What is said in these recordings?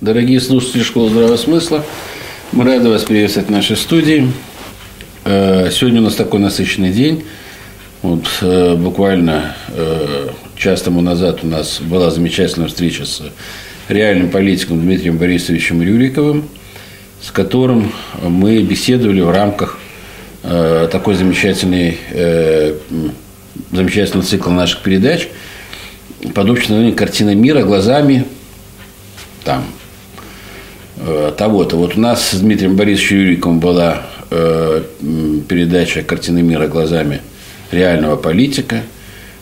Дорогие слушатели школы здравого смысла, мы рады вас приветствовать в нашей студии. Э, сегодня у нас такой насыщенный день. Вот, э, буквально э, час тому назад у нас была замечательная встреча с реальным политиком Дмитрием Борисовичем Рюриковым, с которым мы беседовали в рамках такой замечательный, замечательного цикла наших передач под общим названием «Картина мира глазами там, того-то. Вот у нас с Дмитрием Борисовичем Юриковым была э, передача «Картины мира глазами реального политика».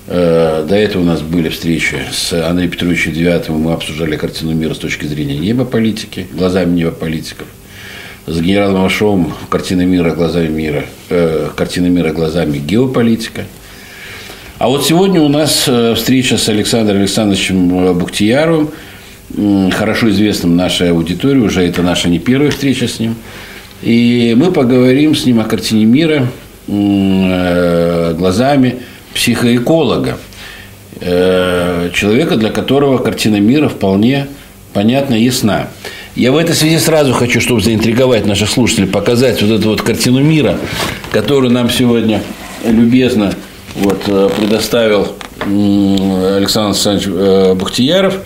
Э, до этого у нас были встречи с Андреем Петровичем Девятым, мы обсуждали картину мира с точки зрения неба глазами неба. С генералом Машовым «Картина мира глазами мира», э, «Картина мира глазами геополитика». А вот сегодня у нас э, встреча с Александром Александровичем Буктияровым – хорошо известным нашей аудитории, уже это наша не первая встреча с ним. И мы поговорим с ним о картине мира э, глазами психоэколога, э, человека, для которого картина мира вполне понятна и ясна. Я в этой связи сразу хочу, чтобы заинтриговать наших слушателей, показать вот эту вот картину мира, которую нам сегодня любезно вот, э, предоставил Александр Александрович Бухтияров.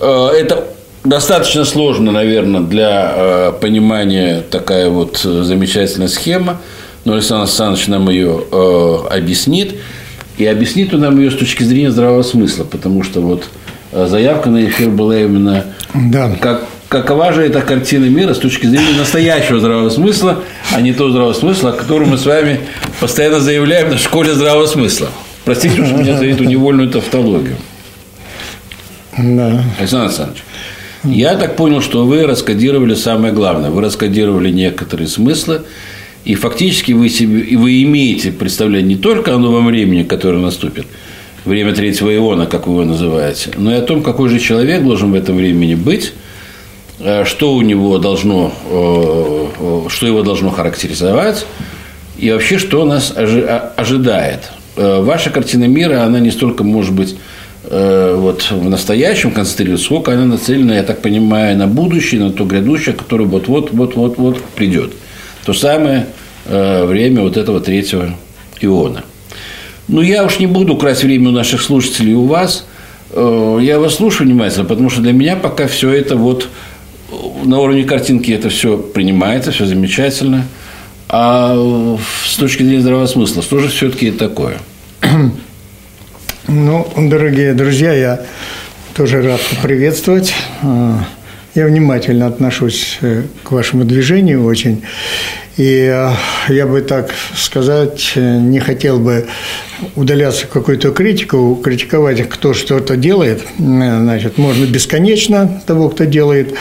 Э, это достаточно сложно, наверное, для э, понимания такая вот замечательная схема, но Александр Александрович нам ее э, объяснит. И объяснит он нам ее с точки зрения здравого смысла, потому что вот заявка на эфир была именно да. как, какова же эта картина мира с точки зрения настоящего здравого смысла, а не того здравого смысла, о котором мы с вами постоянно заявляем на школе здравого смысла. Простите, что меня за эту невольную тавтологию. Да. Александр Александрович, я так понял, что вы раскодировали самое главное. Вы раскодировали некоторые смыслы, и фактически вы, себе, вы имеете представление не только о новом времени, которое наступит, время третьего иона, как вы его называете, но и о том, какой же человек должен в этом времени быть, э, что у него должно, э, э, что его должно характеризовать, и вообще, что нас ожидает. Ваша картина мира, она не столько может быть вот в настоящем концентрируется, сколько она нацелена, я так понимаю, на будущее, на то грядущее, которое вот-вот, вот-вот-вот придет. То самое э, время вот этого третьего иона. Ну, я уж не буду красть время у наших слушателей у вас. Э, я вас слушаю внимательно, потому что для меня пока все это вот на уровне картинки это все принимается, все замечательно. А с точки зрения здравого смысла, что же все-таки это такое? Ну, дорогие друзья, я тоже рад приветствовать. А, я внимательно отношусь э, к вашему движению очень. И а, я бы так сказать, э, не хотел бы удаляться какую-то критику, критиковать, кто что-то делает. Значит, можно бесконечно того, кто делает.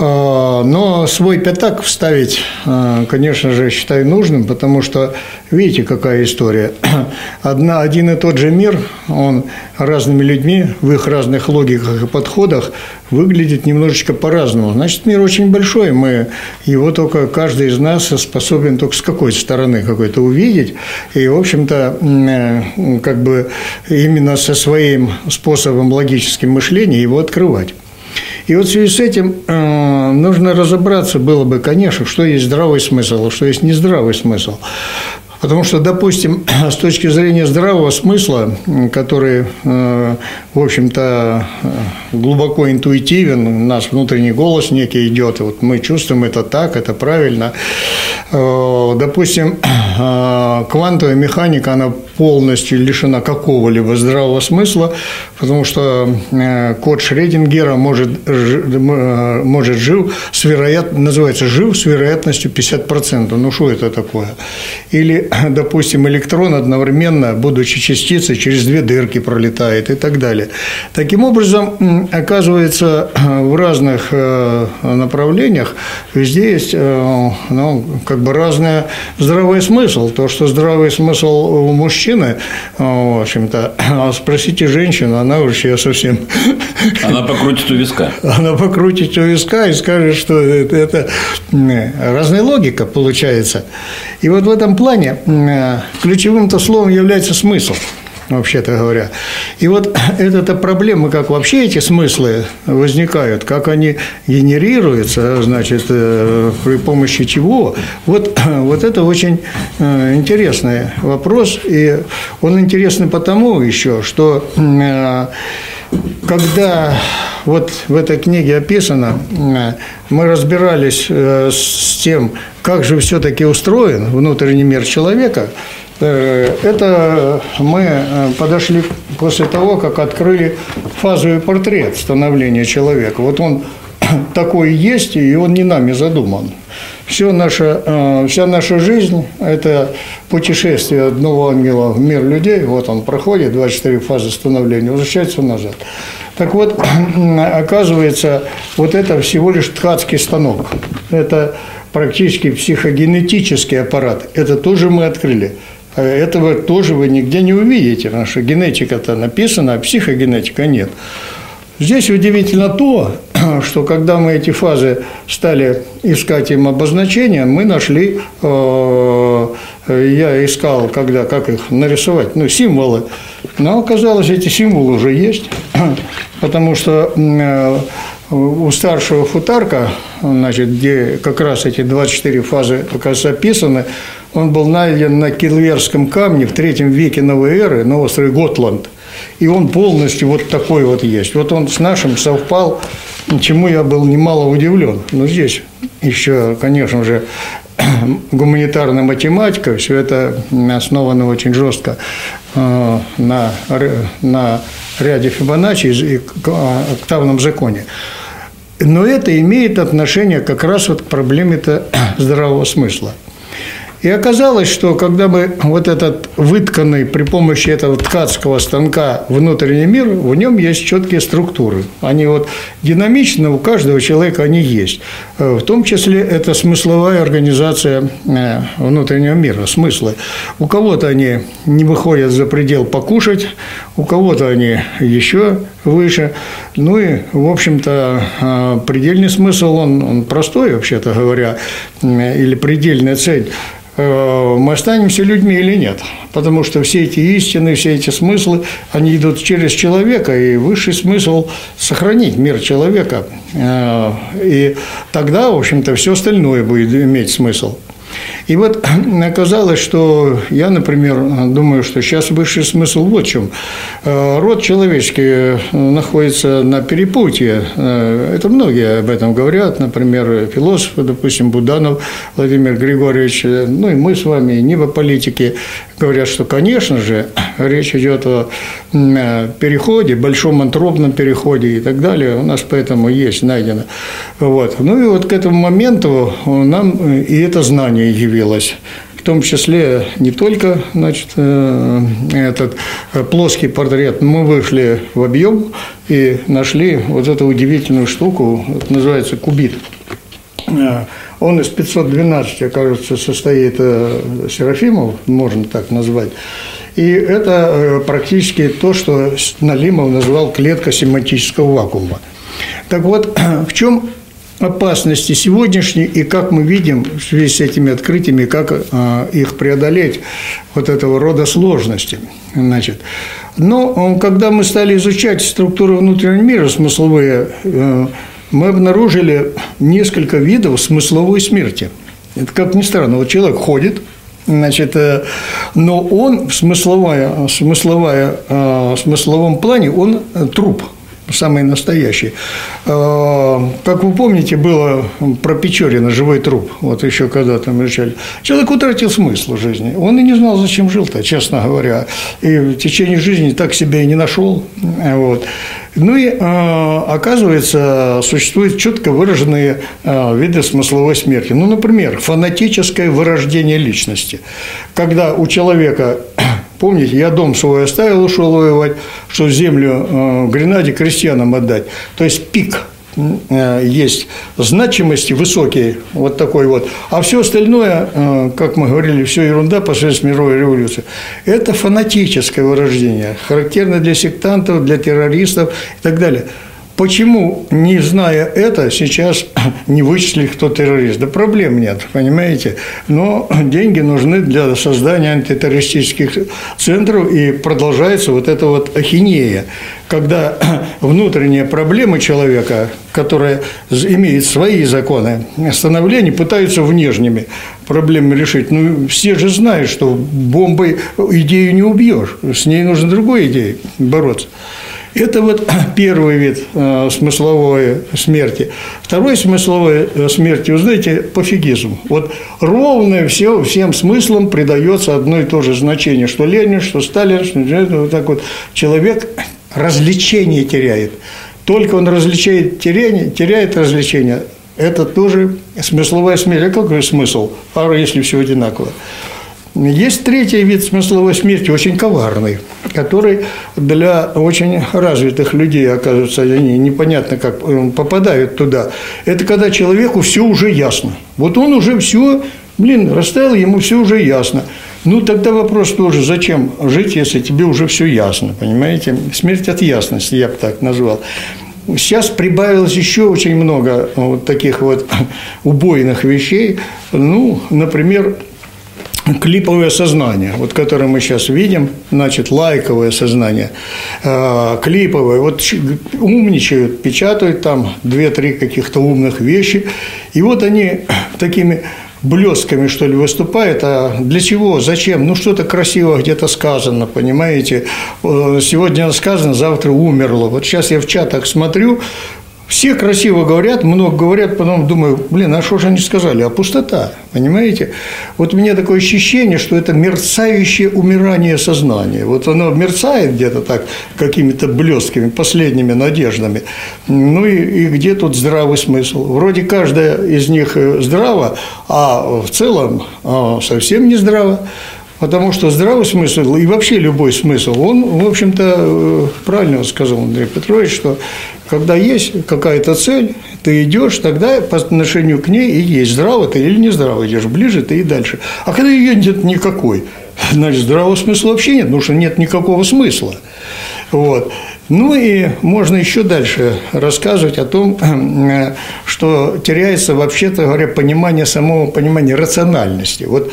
А, но свой пятак вставить, а, конечно же, считаю нужным, потому что видите, какая история. Одна, один и тот же мир, он разными людьми в их разных логиках и подходах выглядит немножечко по-разному. Значит, мир очень большой, мы его только каждый из нас способен только с какой стороны какой-то увидеть. И, в общем-то, как бы именно со своим способом логическим мышления его открывать. И вот в связи с этим э, нужно разобраться было бы, конечно, что есть здравый смысл, а что есть нездравый смысл. Потому что, допустим, с точки зрения здравого смысла, который, э, в общем-то, глубоко интуитивен, наш внутренний голос некий идет, вот мы чувствуем это так, это правильно. Э, допустим, э, квантовая механика, она полностью лишена какого-либо здравого смысла, потому что код Шредингера может, может жив с вероят... называется жив с вероятностью 50%. Ну, что это такое? Или допустим, электрон одновременно, будучи частицей, через две дырки пролетает и так далее. Таким образом, оказывается, в разных э, направлениях везде есть э, ну, как бы разный здравый смысл. То, что здравый смысл у мужчины, э, в общем-то, а спросите женщину, она вообще совсем... Она покрутит у виска. Она покрутит у виска и скажет, что это, это разная логика получается. И вот в этом плане ключевым-то словом является смысл. Вообще-то говоря. И вот эта проблема, как вообще эти смыслы возникают, как они генерируются, значит, э, при помощи чего, вот, вот это очень э, интересный вопрос, и он интересный потому еще, что э, когда вот в этой книге описано, мы разбирались с тем, как же все-таки устроен внутренний мир человека, это мы э, подошли после того, как открыли фазовый портрет становления человека. Вот он такой есть, и он не нами задуман. Все наша, э, вся наша жизнь – это путешествие одного ангела в мир людей. Вот он проходит, 24 фазы становления, возвращается назад. Так вот, оказывается, вот это всего лишь ткацкий станок. Это практически психогенетический аппарат. Это тоже мы открыли. Этого тоже вы нигде не увидите, потому что генетика-то написана, а психогенетика нет. Здесь удивительно то, что когда мы эти фазы стали искать им обозначения, мы нашли, э, я искал, когда, как их нарисовать, ну, символы, но оказалось, эти символы уже есть, потому что э, у старшего футарка, значит, где как раз эти 24 фазы оказывается описаны, он был найден на Килверском камне в третьем веке новой эры на острове Готланд. И он полностью вот такой вот есть. Вот он с нашим совпал, чему я был немало удивлен. Но здесь еще, конечно же, гуманитарная математика, все это основано очень жестко э, на, на ряде Фибоначчи и октавном законе. Но это имеет отношение как раз вот к проблеме-то здравого смысла – и оказалось, что когда мы вот этот вытканный при помощи этого ткацкого станка внутренний мир, в нем есть четкие структуры. Они вот динамичны, у каждого человека они есть. Э, в том числе это смысловая организация э, внутреннего мира, смыслы. У кого-то они не выходят за предел покушать, у кого-то они еще выше. Ну и, в общем-то, э, предельный смысл, он, он простой, вообще-то говоря, или предельная цель – мы останемся людьми или нет. Потому что все эти истины, все эти смыслы, они идут через человека, и высший смысл – сохранить мир человека. Э, и тогда, в общем-то, все остальное будет иметь смысл. И вот оказалось, что я, например, думаю, что сейчас высший смысл вот в чем. Э, род человеческий э, находится на перепутье. Э, это многие об этом говорят. Например, философы, допустим, Буданов Владимир Григорьевич, ну и мы с вами, и политики говорят, что, конечно же, речь идет о переходе, большом антропном переходе и так далее. У нас поэтому есть найдено. Вот. Ну и вот к этому моменту нам и это знание явилось в том числе не только значит, э, этот плоский портрет, мы вышли в объем и нашли вот эту удивительную штуку, называется кубит. Э, он из 512, кажется, состоит э, Серафимов, можно так назвать. И это э, практически то, что Налимов назвал клетка семантического вакуума. Так вот, в чем опасности сегодняшней и как мы видим в связи с этими открытиями, как их преодолеть, вот этого рода сложности. Значит, но когда мы стали изучать структуру внутреннего мира, смысловые мы обнаружили несколько видов смысловой смерти. Это как ни странно, вот человек ходит, значит, э, но он в смысловая, смысловая, э, смысловом плане он труп – самый настоящий. А, как вы помните, было про Печорина «Живой труп», вот еще когда-то мы изучали. Человек утратил смысл жизни. Он и не знал, зачем жил-то, честно говоря. И в течение жизни так себя и не нашел. Вот. Ну и а, оказывается, существуют четко выраженные а, виды смысловой смерти. Ну, например, фанатическое вырождение личности. Когда у человека Помните, я дом свой оставил, ушел воевать, что землю э, Гренаде крестьянам отдать. То есть пик э, есть значимости высокие, вот такой вот. А все остальное, э, как мы говорили, все ерунда посредством мировой революции. Это фанатическое вырождение, характерно для сектантов, для террористов и так далее. Почему, не зная это, сейчас не вычислили, кто террорист? Да проблем нет, понимаете? Но деньги нужны для создания антитеррористических центров, и продолжается вот эта вот ахинея, когда внутренние проблемы человека, которые имеют свои законы становления, пытаются внешними проблемами решить. Ну, все же знают, что бомбой идею не убьешь, с ней нужно другой идеей бороться. Это вот первый вид э, смысловой смерти. Второй смысловой э, смерти, вы знаете, пофигизм. Вот ровно все, всем смыслом придается одно и то же значение, что Ленин, что Сталин, что вот так вот. Человек развлечение теряет. Только он различает теряет, теряет развлечение. Это тоже смысловая смерть. А какой смысл? А если все одинаково? Есть третий вид смысловой смерти, очень коварный, который для очень развитых людей, оказывается, они непонятно как попадают туда. Это когда человеку все уже ясно. Вот он уже все, блин, расставил, ему все уже ясно. Ну, тогда вопрос тоже, зачем жить, если тебе уже все ясно, понимаете? Смерть от ясности, я бы так назвал. Сейчас прибавилось еще очень много вот таких вот убойных вещей. Ну, например, клиповое сознание, вот которое мы сейчас видим, значит, лайковое сознание, э, клиповое, вот умничают, печатают там две-три каких-то умных вещи, и вот они такими блесками, что ли, выступает. А для чего? Зачем? Ну, что-то красиво где-то сказано, понимаете? Э, сегодня сказано, завтра умерло. Вот сейчас я в чатах смотрю, все красиво говорят, много говорят, потом думаю, блин, а что же они сказали? А пустота, понимаете? Вот у меня такое ощущение, что это мерцающее умирание сознания. Вот оно мерцает где-то так, какими-то блестками, последними надеждами. Ну и, и где тут здравый смысл? Вроде каждая из них э, здрава, а в целом а совсем не здраво. Потому что здравый смысл и вообще любой смысл, он, в общем-то, э, правильно сказал Андрей Петрович, что когда есть какая-то цель, ты идешь, тогда по отношению к ней и есть здраво ты или не здраво идешь, ближе ты и дальше. А когда ее нет никакой, значит, здравого смысла вообще нет, потому что нет никакого смысла. Вот. Ну и можно еще дальше рассказывать о том, э, что теряется, вообще-то говоря, понимание самого понимания рациональности. Вот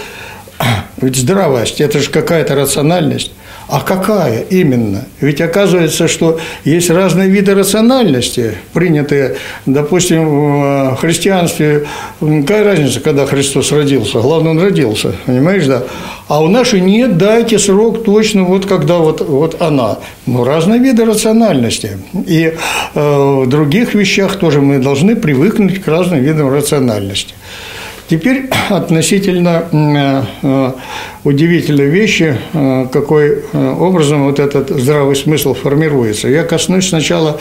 ведь здравость – это же какая-то рациональность. А какая именно? Ведь оказывается, что есть разные виды рациональности, принятые, допустим, в христианстве. Какая разница, когда Христос родился? Главное, Он родился, понимаешь, да? А у нашей нет, дайте срок точно, вот когда вот, вот она. Ну, разные виды рациональности. И э, в других вещах тоже мы должны привыкнуть к разным видам рациональности. Теперь относительно э, э, удивительной вещи, э, какой образом вот этот здравый смысл формируется. Я коснусь сначала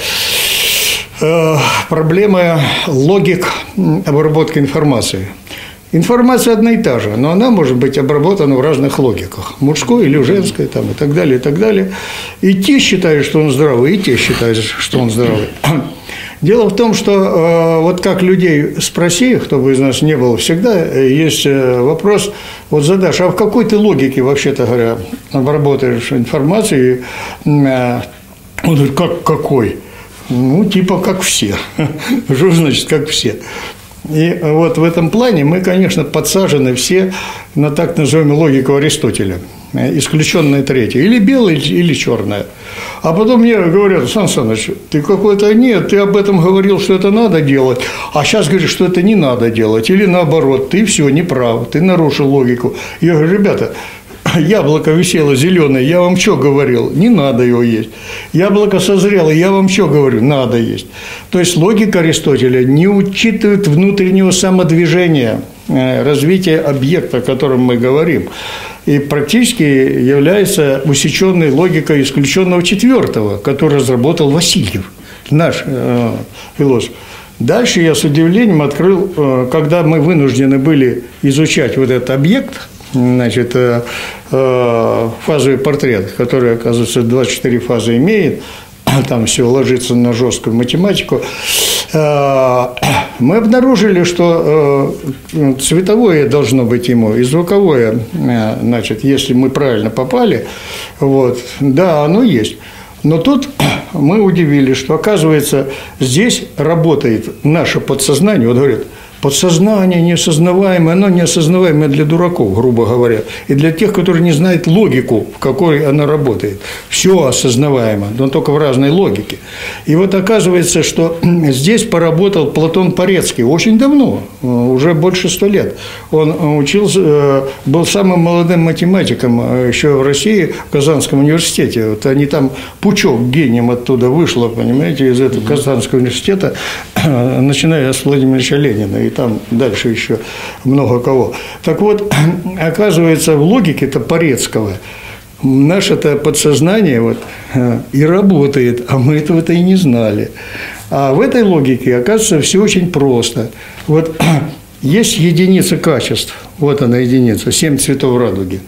проблемы логик обработки информации. Информация одна и та же, но она может быть обработана в разных логиках, мужской или женской, там, и так далее, и так далее. И те считают, что он здравый, и те считают, что он здравый. Дело в том, что э, вот как людей спроси, кто бы из нас не был, всегда есть э, вопрос, вот задашь, а в какой ты логике, вообще-то говоря, обработаешь информацию? Э, он говорит, как какой? Ну, типа как все. Что значит как все? И вот в этом плане мы, конечно, подсажены все на так называемую логику Аристотеля – исключенное третье, или белое, или черное. А потом мне говорят, Сан Саныч, ты какой-то, нет, ты об этом говорил, что это надо делать, а сейчас говоришь, что это не надо делать, или наоборот, ты все, не прав, ты нарушил логику. Я говорю, ребята, яблоко висело зеленое, я вам что говорил? Не надо его есть. Яблоко созрело, я вам что говорю? Надо есть. То есть логика Аристотеля не учитывает внутреннего самодвижения, э, развития объекта, о котором мы говорим и практически является усеченной логикой исключенного четвертого, который разработал Васильев, наш э, философ. Дальше я с удивлением открыл, э, когда мы вынуждены были изучать вот этот объект, значит, э, э, фазовый портрет, который, оказывается, 24 фазы имеет, там все ложится на жесткую математику, э, мы обнаружили, что э, цветовое должно быть ему и звуковое, э, значит, если мы правильно попали, вот, да, оно есть. Но тут мы удивились, что, оказывается, здесь работает наше подсознание. Вот говорят, подсознание неосознаваемое, оно неосознаваемое для дураков, грубо говоря, и для тех, которые не знают логику, в какой оно работает. Все осознаваемо, но только в разной логике. И вот оказывается, что здесь поработал Платон Порецкий очень давно, уже больше ста лет. Он учился, э, был самым молодым математиком э, еще в России, в Казанском университете. Вот они там, пучок гением оттуда вышло, понимаете, из этого Казанского университета, начиная с Владимира Ленина. И там дальше еще много кого. Так вот, оказывается, в логике Топорецкого наше-то подсознание вот, э, и работает, а мы этого-то и не знали. А в этой логике, оказывается, все очень просто. Вот есть единица качеств, вот она единица, семь цветов радуги.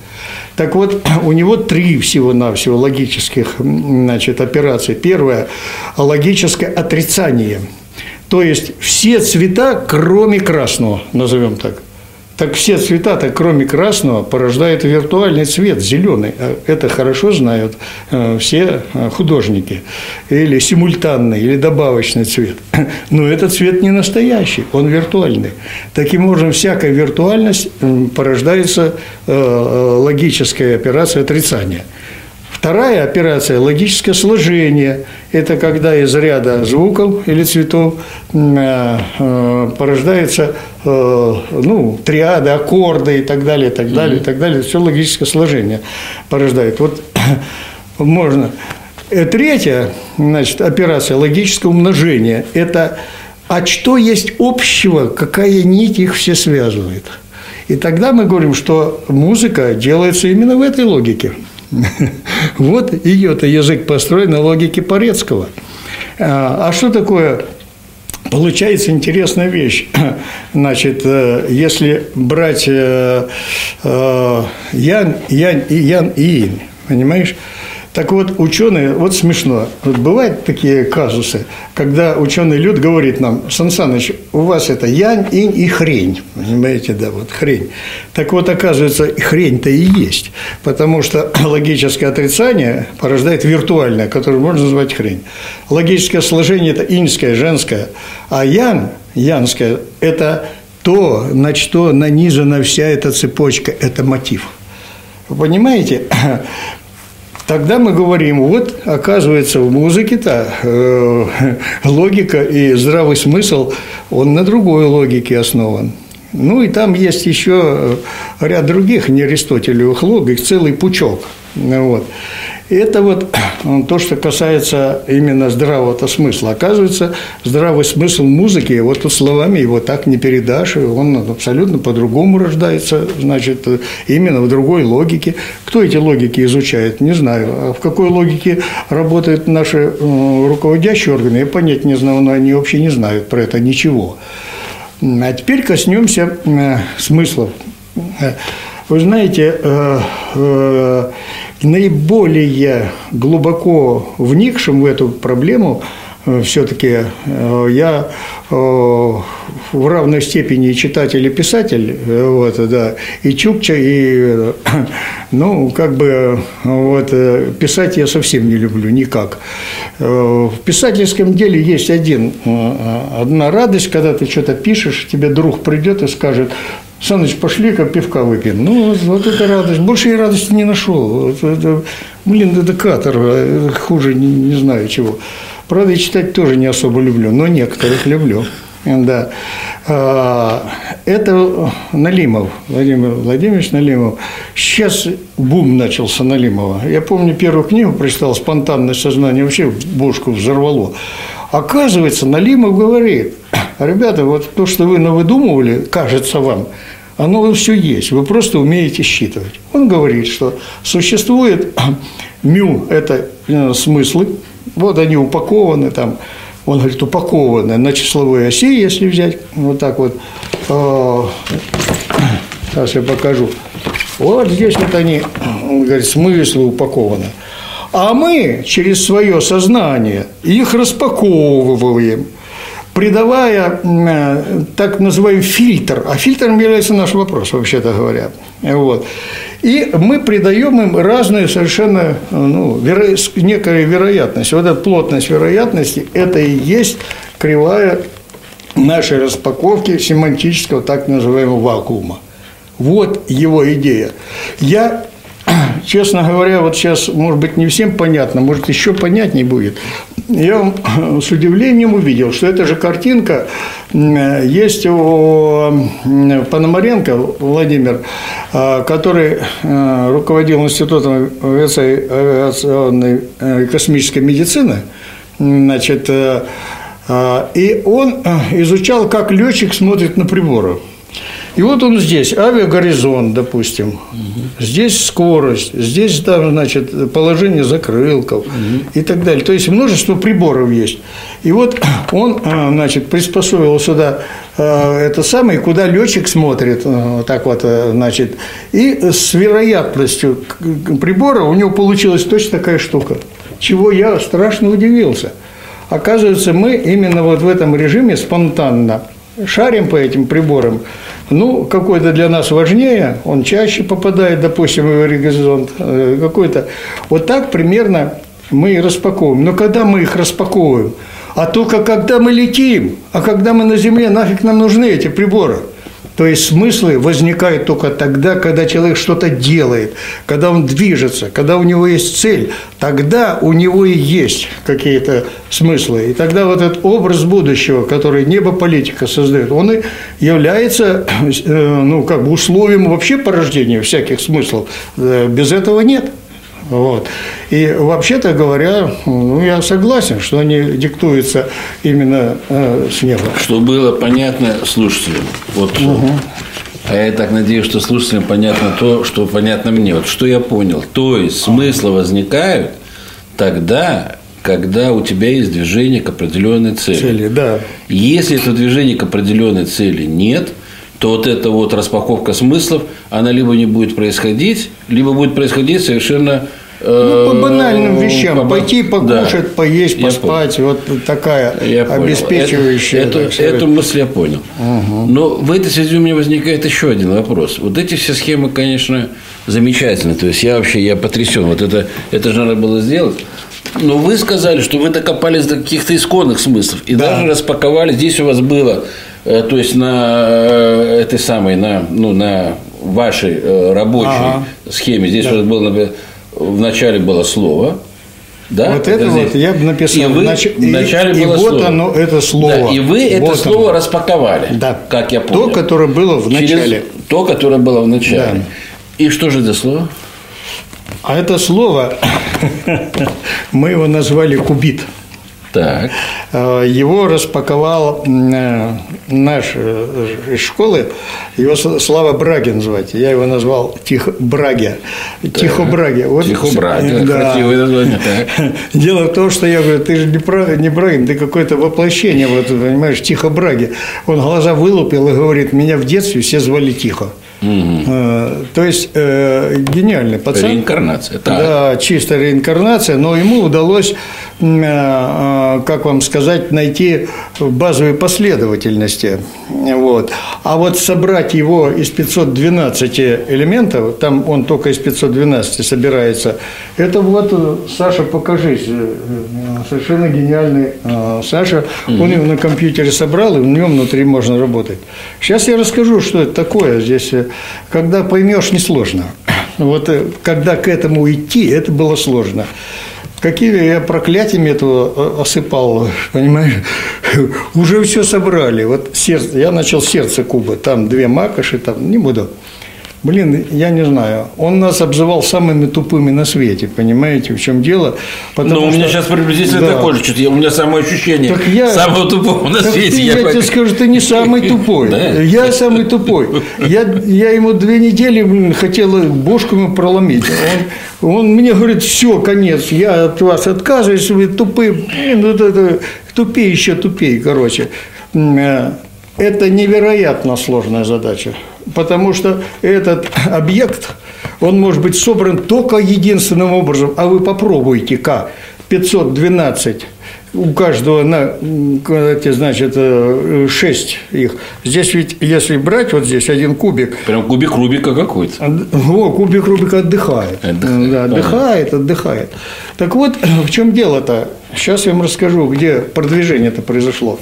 Так вот, у него три всего-навсего логических значит, операций. Первое – логическое отрицание – то есть все цвета, кроме красного, назовем так. Так все цвета, так кроме красного, порождают виртуальный цвет, зеленый. А это хорошо знают э, все э, художники. Или симультанный, или добавочный цвет. Но этот цвет не настоящий, он виртуальный. Таким образом, всякая виртуальность порождается э, логическая операция отрицания – Вторая операция – логическое сложение. Это когда из ряда звуков или цветов э, э, порождается э, ну, триады, аккорды и так далее, и так далее, и так далее. Все логическое сложение порождает. Вот можно. Третья значит, операция – логическое умножение. Это а что есть общего, какая нить их все связывает. И тогда мы говорим, что музыка делается именно в этой логике. Вот ее-то язык построен на логике Порецкого. А, а что такое Получается интересная вещь. Значит, э, если брать э, э, Ян, Ян, Ян и Инь, понимаешь, так вот, ученые, вот смешно, вот бывают такие казусы, когда ученый люд говорит нам, Сан Саныч, у вас это янь, инь и хрень, понимаете, да, вот хрень. Так вот, оказывается, хрень-то и есть, потому что логическое отрицание порождает виртуальное, которое можно назвать хрень. Логическое сложение – это иньское, женское, а ян, янское – это то, на что нанизана вся эта цепочка, это мотив. Вы понимаете? Тогда мы говорим, вот, оказывается, в музыке-то э, логика и здравый смысл, он на другой логике основан. Ну, и там есть еще ряд других неаристотелевых логик, целый пучок. Вот. Это вот то, что касается именно здравого смысла. Оказывается, здравый смысл музыки, вот тут словами его так не передашь, он абсолютно по-другому рождается, значит, именно в другой логике. Кто эти логики изучает, не знаю. А в какой логике работают наши э, руководящие органы, я понять не знаю, но они вообще не знают про это ничего. А теперь коснемся э, смыслов. Вы знаете, э, наиболее глубоко вникшим в эту проблему э, все-таки э, я э, в равной степени читатель, и писатель, вот, да, и Чукча, и, ну, как бы, вот, писать я совсем не люблю, никак. В писательском деле есть один, одна радость, когда ты что-то пишешь, тебе друг придет и скажет, Саныч, пошли-ка пивка выпьем. Ну, вот, вот это радость. Больше я радости не нашел. Вот это, блин, это каторга. Хуже не, не знаю чего. Правда, и читать тоже не особо люблю, но некоторых люблю. Да. А, это Налимов, Владимир Владимирович Налимов. Сейчас бум начался Налимова. Я помню, первую книгу прочитал «Спонтанное сознание», вообще бошку взорвало. Оказывается, Налимов говорит, ребята, вот то, что вы навыдумывали, кажется вам, оно все есть, вы просто умеете считывать. Он говорит, что существует мю – это э, смыслы, вот они упакованы там, он говорит, упакованы на числовой оси, если взять вот так вот, сейчас я покажу, вот здесь вот они, он говорит, смыслы упакованы. А мы через свое сознание их распаковываем, придавая так называемый фильтр. А фильтром является наш вопрос, вообще-то говоря. Вот. И мы придаем им разную совершенно, ну, веро... некая вероятность. Вот эта плотность вероятности, это и есть кривая нашей распаковки семантического так называемого вакуума. Вот его идея. Я честно говоря, вот сейчас, может быть, не всем понятно, может, еще понятнее будет. Я с удивлением увидел, что эта же картинка есть у Пономаренко Владимир, а, который а, руководил Институтом авиационной э, космической медицины. Значит, э, а, и он э, изучал, как летчик смотрит на приборы. И вот он здесь, авиагоризонт, допустим, угу. здесь скорость, здесь там, значит, положение закрылков угу. и так далее. То есть множество приборов есть. И вот он, а, значит, приспособил сюда а, это самое, куда летчик смотрит, а, так вот, значит, и с вероятностью прибора у него получилась точно такая штука, чего я страшно удивился. Оказывается, мы именно вот в этом режиме спонтанно шарим по этим приборам, ну, какой-то для нас важнее, он чаще попадает, допустим, в горизонт, э, какой-то. Вот так примерно мы и распаковываем. Но когда мы их распаковываем? А только когда мы летим, а когда мы на Земле, нафиг нам нужны эти приборы – то есть смыслы возникают только тогда, когда человек что-то делает, когда он движется, когда у него есть цель, тогда у него и есть какие-то смыслы. И тогда вот этот образ будущего, который небо политика создает, он и является э, ну, как бы условием вообще порождения всяких смыслов. Э, без этого нет. Вот. И вообще-то говоря, ну, я согласен, что они диктуются именно э, с неба. Что было понятно слушателям. Вот. Угу. А я так надеюсь, что слушателям понятно то, что понятно мне. Вот что я понял. То есть смыслы возникают тогда, когда у тебя есть движение к определенной цели. Цели, да. Если этого движения к определенной цели нет – то вот эта вот распаковка смыслов, она либо не будет происходить, либо будет происходить совершенно ну, по банальным э, вещам. По, Пойти покушать, да, поесть, поспать. Вот такая я обеспечивающая. Это, это, эту мысль я понял. Угу. Но в этой связи у меня возникает еще один вопрос. Вот эти все схемы, конечно, замечательны. То есть я вообще я потрясен. Вот это, это же надо было сделать. Но вы сказали, что вы докопались до каких-то исконных смыслов и да. даже распаковали. Здесь у вас было то есть на э, этой самой, на, ну, на вашей э, рабочей ага. схеме, здесь да. у вас было, например, в начале было слово, да? Вот это, это вот я бы написал. И вы, Нач... в начале и, было и слово. вот оно, это слово. Да, и вы это вот слово оно. распаковали, да. как я понял. То, которое было в начале. Через то, которое было в начале. Да. И что же это слово? А это слово, мы его назвали кубит. Так. Э, его распаковал э, наш э, из школы, его Слава Брагин звать. Я его назвал Тихо Браге. Тихо Браге. Вот, Тихо Браге. Да. Красивое название. Так. Дело в том, что я говорю, ты же не, не Брагин, ты какое-то воплощение, вот, понимаешь, Тихо Браге. Он глаза вылупил и говорит, меня в детстве все звали Тихо. Угу. То есть э, гениальный пацан. Реинкарнация. Так. Да, чистая реинкарнация, но ему удалось, как вам сказать, найти базовые последовательности. Вот. А вот собрать его из 512 элементов, там он только из 512 собирается, это вот, Саша, покажись, совершенно гениальный Саша. Он его на компьютере собрал, и в нем внутри можно работать. Сейчас я расскажу, что это такое здесь когда поймешь, несложно. Вот э, когда к этому идти, это было сложно. Какими я проклятиями этого э, осыпал, понимаешь? Уже все собрали. Вот сердце, я начал сердце куба, там две макоши, там не буду Блин, я не знаю. Он нас обзывал самыми тупыми на свете, понимаете, в чем дело? Потому ну, у меня сейчас приблизительно да. такое же, что у меня самое ощущение так я, самого тупого на так свете. Ты, я, я тебе скажу, ты не самый тупой. Я самый тупой. Я, я ему две недели блин, хотел бошку ему проломить. Он, он мне говорит, все, конец, я от вас отказываюсь, вы тупые. Блин, вот это, тупее еще тупее, короче. Э, это невероятно сложная задача, потому что этот объект, он может быть собран только единственным образом, а вы попробуйте как 512 у каждого на, эти, значит, э, шесть их. Здесь ведь, если брать вот здесь один кубик. Прям кубик Рубика какой-то. О, кубик Рубика отдыхает. Отдыхает, да, отдыхает, отдыхает. Так вот, в чем дело-то? Сейчас я вам расскажу, где продвижение-то произошло.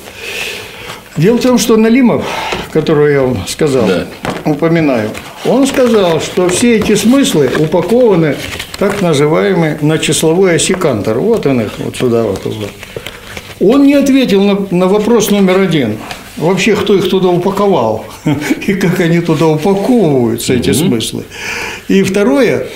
Дело в том, что Налимов, которого я вам сказал, да. упоминаю, он сказал, что все эти смыслы упакованы так называемый на числовой оси Кантор. Вот он их, вот сюда вот. вот. Он не ответил на, на вопрос номер один. Вообще, кто их туда упаковал и как они туда упаковываются, эти mm-hmm. смыслы. И второе,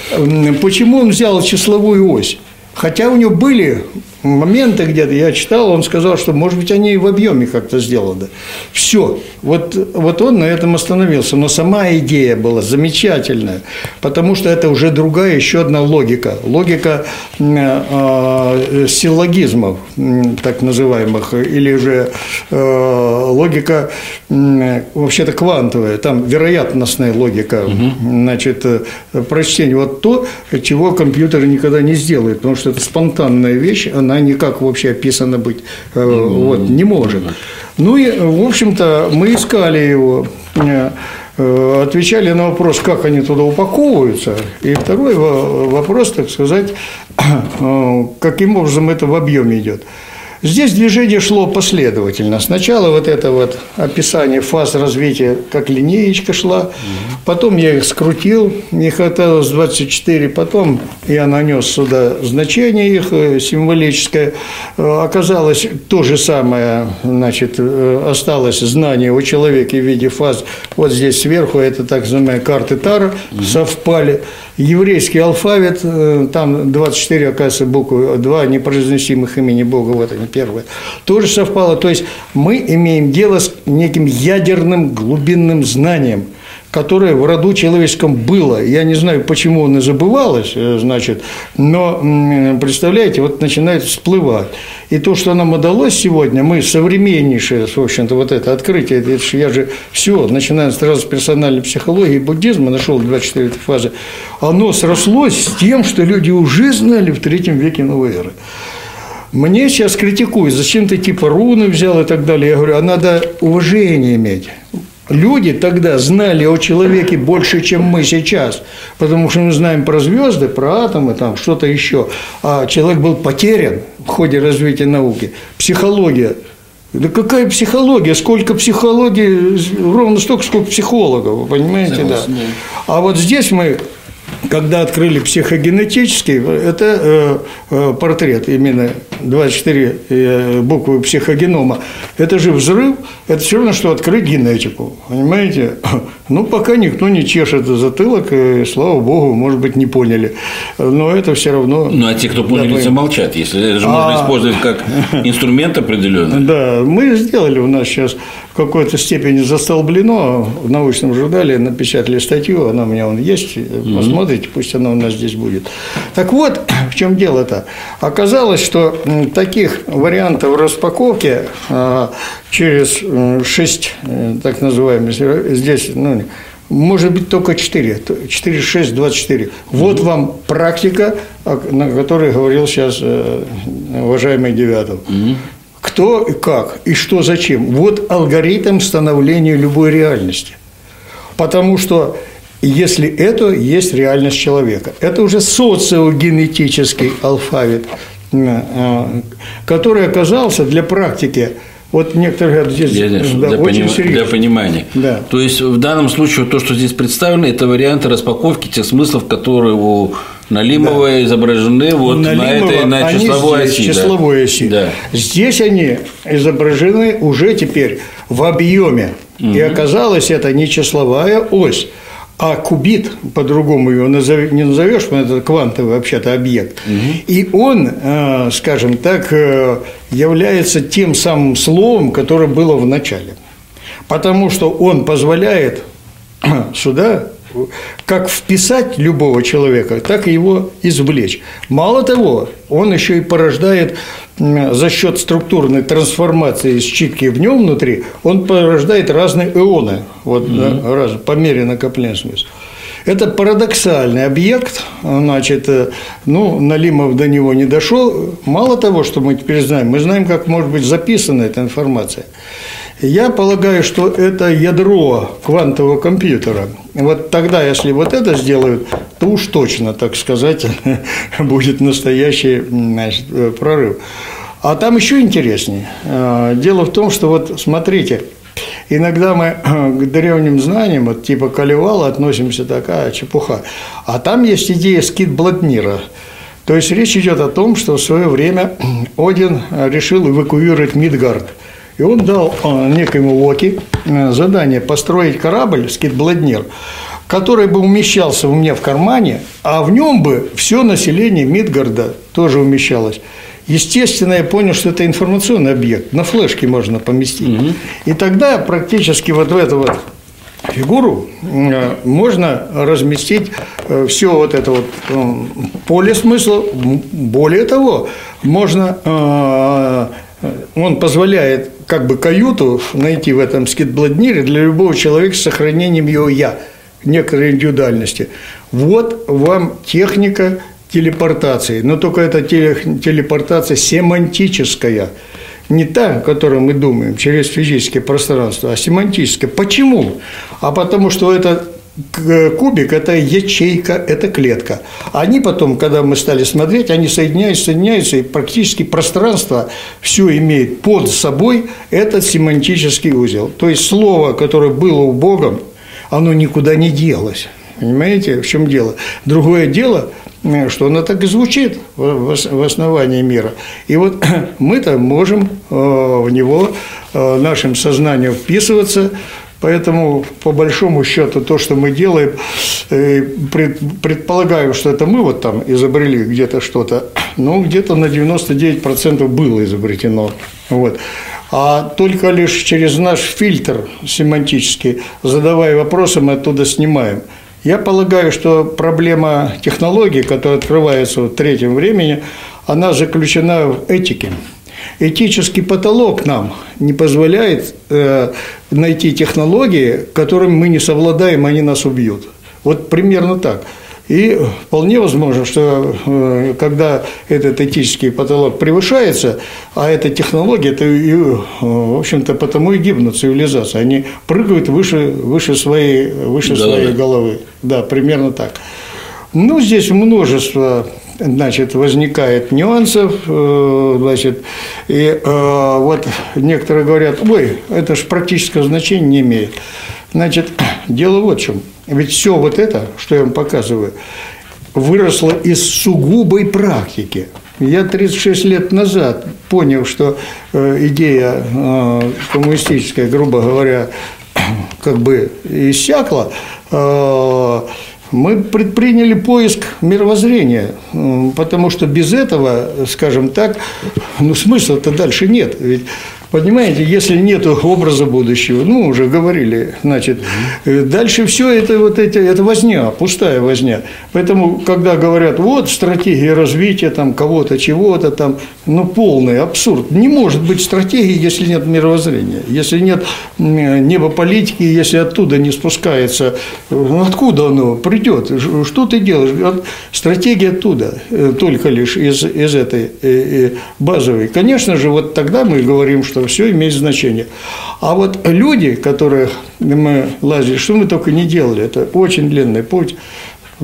почему он взял числовую ось? Хотя у него были моменты где-то, я читал, он сказал, что, может быть, они и в объеме как-то сделаны. Все. Вот, вот он на этом остановился. Но сама идея была замечательная, потому что это уже другая, еще одна логика. Логика э, силлогизмов, так называемых, или же э, логика э, вообще-то квантовая, там вероятностная логика, угу. значит, э, прочтение. Вот то, чего компьютер никогда не сделает, потому что это спонтанная вещь, она никак вообще описана быть э, вот, не может. Ну и, в общем-то, мы искали его, э, э, отвечали на вопрос, как они туда упаковываются, и второй вопрос, так сказать, каким образом это в объеме идет. Здесь движение шло последовательно. Сначала вот это вот описание фаз развития, как линеечка шла, потом я их скрутил, их осталось 24, потом я нанес сюда значение их э, символическое. Э, оказалось то же самое, значит, э, осталось знание у человека в виде фаз. Вот здесь сверху это так называемые карты Тара совпали еврейский алфавит, э, там 24, оказывается, буквы, два непроизносимых имени Бога, вот они первые, тоже совпало. То есть мы имеем дело с неким ядерным глубинным знанием – которое в роду человеческом было. Я не знаю, почему оно забывалось, э, значит, но, представляете, вот начинает всплывать. И то, что нам удалось сегодня, мы современнейшее, в общем-то, вот это открытие, это я же все, начиная сразу с персональной психологии буддизма, нашел 24 фазы, оно срослось с тем, что люди уже знали в третьем веке новой эры. Мне сейчас критикуют, зачем ты типа руны взял и так далее. Я говорю, а надо уважение иметь. Люди тогда знали о человеке больше, чем мы сейчас, потому что мы знаем про звезды, про атомы, там что-то еще. А человек был потерян в ходе развития науки. Психология. Да какая психология? Сколько психологии? Ровно столько, сколько психологов, вы понимаете, да. А вот здесь мы когда открыли психогенетический, это э, э, портрет именно 24 э, буквы психогенома, это же взрыв, это все равно, что открыть генетику, понимаете? Ну, пока никто не чешет затылок, и, слава богу, может быть, не поняли, но это все равно… Ну, а те, кто поняли, да, замолчат, если это же а... можно использовать как инструмент определенный. Да, мы сделали у нас сейчас какой-то степени застолблено, в научном журнале напечатали статью, она у меня вон есть, посмотрите, посмотрите, пусть она у нас здесь будет. Так вот, в чем дело-то? Оказалось, что таких вариантов распаковки а, через шесть э, так называемых, здесь, ну, может быть только 4, 4, 6, 24. Вот вам практика, на которой говорил сейчас э, уважаемый Девятов. Кто и как, и что зачем. Вот алгоритм становления любой реальности. Потому что если это есть реальность человека. Это уже социогенетический алфавит, э, который оказался для практики вот некоторые говорят, здесь для, да, для, очень поним, для понимания. Да. То есть в данном случае то, что здесь представлено, это варианты распаковки тех смыслов, которые у Налимова да. изображены вот Налимова, на этой на числовой здесь, оси. Числовой да. оси. Да. Здесь они изображены уже теперь в объеме. Угу. И оказалось, это не числовая ось, а кубит, по-другому его назов... не назовешь, это квантовый вообще-то объект. Угу. И он, э, скажем так, э, является тем самым словом, которое было в начале. Потому что он позволяет сюда как вписать любого человека, так и его извлечь. Мало того, он еще и порождает за счет структурной трансформации считки в нем внутри, он порождает разные эоны вот, mm-hmm. раз, по мере накопления смысла. Это парадоксальный объект, значит, э, ну, Налимов до него не дошел. Мало того, что мы теперь знаем, мы знаем, как может быть записана эта информация. Я полагаю, что это ядро квантового компьютера. Вот тогда, если вот это сделают, то уж точно, так сказать, будет настоящий значит, прорыв. А там еще интереснее. Э, дело в том, что вот смотрите – Иногда мы к древним знаниям, вот типа Калевала, относимся такая чепуха. А там есть идея скид Блатнира. То есть речь идет о том, что в свое время Один решил эвакуировать Мидгард. И он дал э, некоему Локи э, задание построить корабль скид Бладнир, который бы умещался у меня в кармане, а в нем бы все население Мидгарда тоже умещалось. Естественно, я понял, что это информационный объект, на флешке можно поместить. Угу. И тогда практически вот в эту вот фигуру э, можно разместить э, все вот это вот поле смысла. Более того, можно, он позволяет как бы каюту найти в этом скидбладнире для любого человека с сохранением его «я», некоторой индивидуальности. Вот вам техника телепортации, но только это телепортация семантическая, не та, о которой мы думаем, через физическое пространство, а семантическая. Почему? А потому что это кубик – это ячейка, это клетка. Они потом, когда мы стали смотреть, они соединяются, соединяются, и практически пространство все имеет под собой этот семантический узел. То есть слово, которое было у Бога, оно никуда не делось. Понимаете, в чем дело? Другое дело, Э, что она так и звучит в основании мира. И вот мы-то можем э, в него э, нашим сознанием вписываться, Поэтому, по большому счету, то, что мы делаем, предполагаем, что это мы вот там изобрели где-то что-то, ну, где-то на 99% было изобретено. Вот. А только лишь через наш фильтр семантический, задавая вопросы, мы оттуда снимаем – я полагаю, что проблема технологий, которая открывается в третьем времени, она заключена в этике. Этический потолок нам не позволяет э, найти технологии, которыми мы не совладаем, они нас убьют. Вот примерно так. И вполне возможно, что э, когда этот этический потолок превышается, а эта технология, это, э, в общем-то, потому и гибнут цивилизации. Они прыгают выше, выше, своей, выше головы. своей головы. Да, примерно так. Ну, здесь множество значит, возникает нюансов, э, значит, и вот некоторые говорят, ой, это же практического значения не имеет. Значит, дело вот в чем – ведь все вот это, что я вам показываю, выросло из сугубой практики. Я 36 лет назад понял, что э, идея э, коммунистическая, грубо говоря, как бы иссякла, э, мы предприняли поиск мировоззрения, потому что без этого, скажем так, ну смысла-то дальше нет. Ведь Понимаете, если нет образа будущего, ну, уже говорили, значит, э, дальше все это вот эти, это возня, пустая возня. Поэтому, когда говорят, вот стратегия развития там кого-то, чего-то там, ну, полный абсурд. Не может быть стратегии, если нет мировоззрения, если нет неба политики, если оттуда не спускается, ну, откуда оно придет, что ты делаешь? Стратегия оттуда, э, только лишь из, из этой э, базовой. Конечно же, вот тогда мы говорим, что все имеет значение. А вот люди, которые мы лазили, что мы только не делали, это очень длинный путь.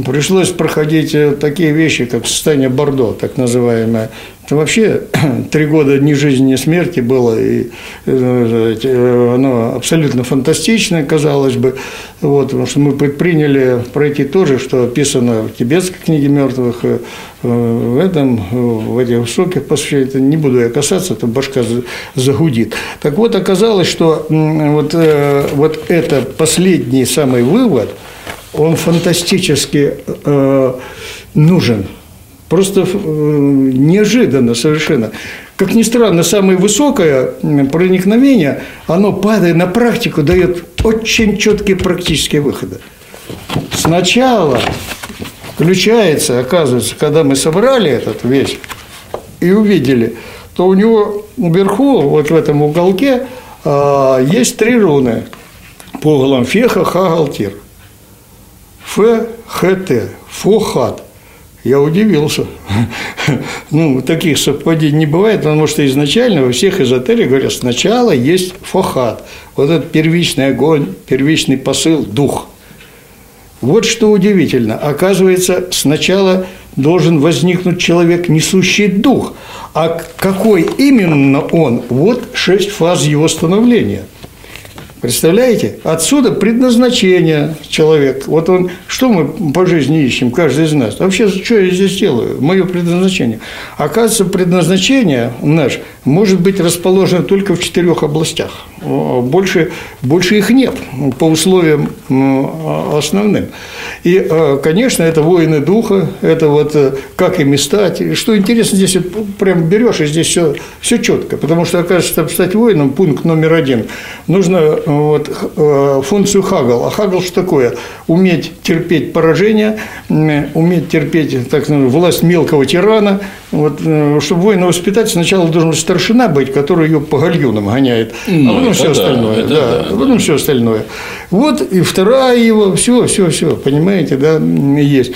Пришлось проходить э, такие вещи, как состояние Бордо, так называемое. Это вообще три года ни жизни, ни смерти было, и э, э, оно абсолютно фантастичное, казалось бы. Вот, потому что мы предприняли пройти то же, что описано в тибетской книге мертвых, в этом, в этих высоких посвящениях, не буду я касаться, то башка загудит. Так вот, оказалось, что вот, вот это последний самый вывод – он фантастически э, нужен. Просто э, неожиданно совершенно. Как ни странно, самое высокое проникновение, оно, падая на практику, дает очень четкие практические выходы. Сначала включается, оказывается, когда мы собрали этот весь и увидели, то у него вверху, вот в этом уголке, э, есть три руны по углам феха, хагалтир. ФХТ, ФОХАТ. Я удивился. Ну, таких совпадений не бывает, потому что изначально во всех эзотериях говорят, сначала есть фохат. Вот этот первичный огонь, первичный посыл, дух. Вот что удивительно. Оказывается, сначала должен возникнуть человек, несущий дух. А какой именно он? Вот шесть фаз его становления – Представляете? Отсюда предназначение человека. Вот он, что мы по жизни ищем, каждый из нас? Вообще, что я здесь делаю? Мое предназначение. Оказывается, предназначение наше может быть расположено только в четырех областях. Больше, больше их нет по условиям основным. И, э, конечно, это воины духа, это вот э, как ими стать. Что интересно, здесь вот прям берешь, и здесь все, все четко. Потому что, оказывается, стать воином, пункт номер один, нужно э, вот, функцию Хагл. А Хагл что такое? Уметь терпеть поражение, уметь терпеть так, власть мелкого тирана. Вот, чтобы воина воспитать, сначала должен старшина быть, который ее по гальюнам гоняет, а ну, а потом все да, остальное. Это, да, да, а потом да. все остальное. Вот и вторая его, все, все, все, понимаете, да, есть.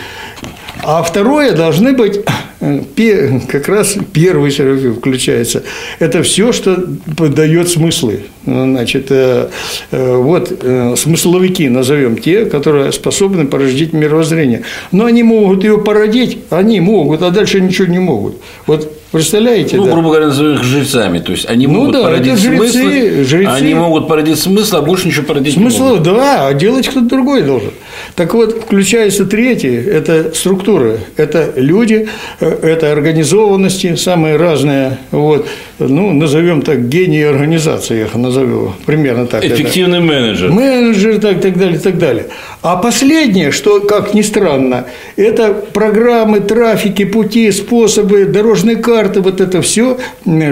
А второе должны быть как раз первый включается. Это все, что дает смыслы. Значит, э, э, вот э, смысловики назовем те, которые способны породить мировоззрение. Но они могут ее породить, они могут, а дальше ничего не могут. Вот Представляете? Ну, да? грубо говоря, назовем их жрецами. То есть они ну, могут да, породить жрецы, смыслы, жрецы. они могут породить смысл, а больше ничего породить смысл, не могут. да, а делать кто-то другой должен. Так вот, включается третий, это структуры, это люди, это организованности, самые разные, вот, ну, назовем так, гении организации, я их назову, примерно так. Эффективный это. менеджер. Менеджер, так, так далее, так далее. А последнее, что, как ни странно, это программы, трафики, пути, способы, дорожные карты, вот это все,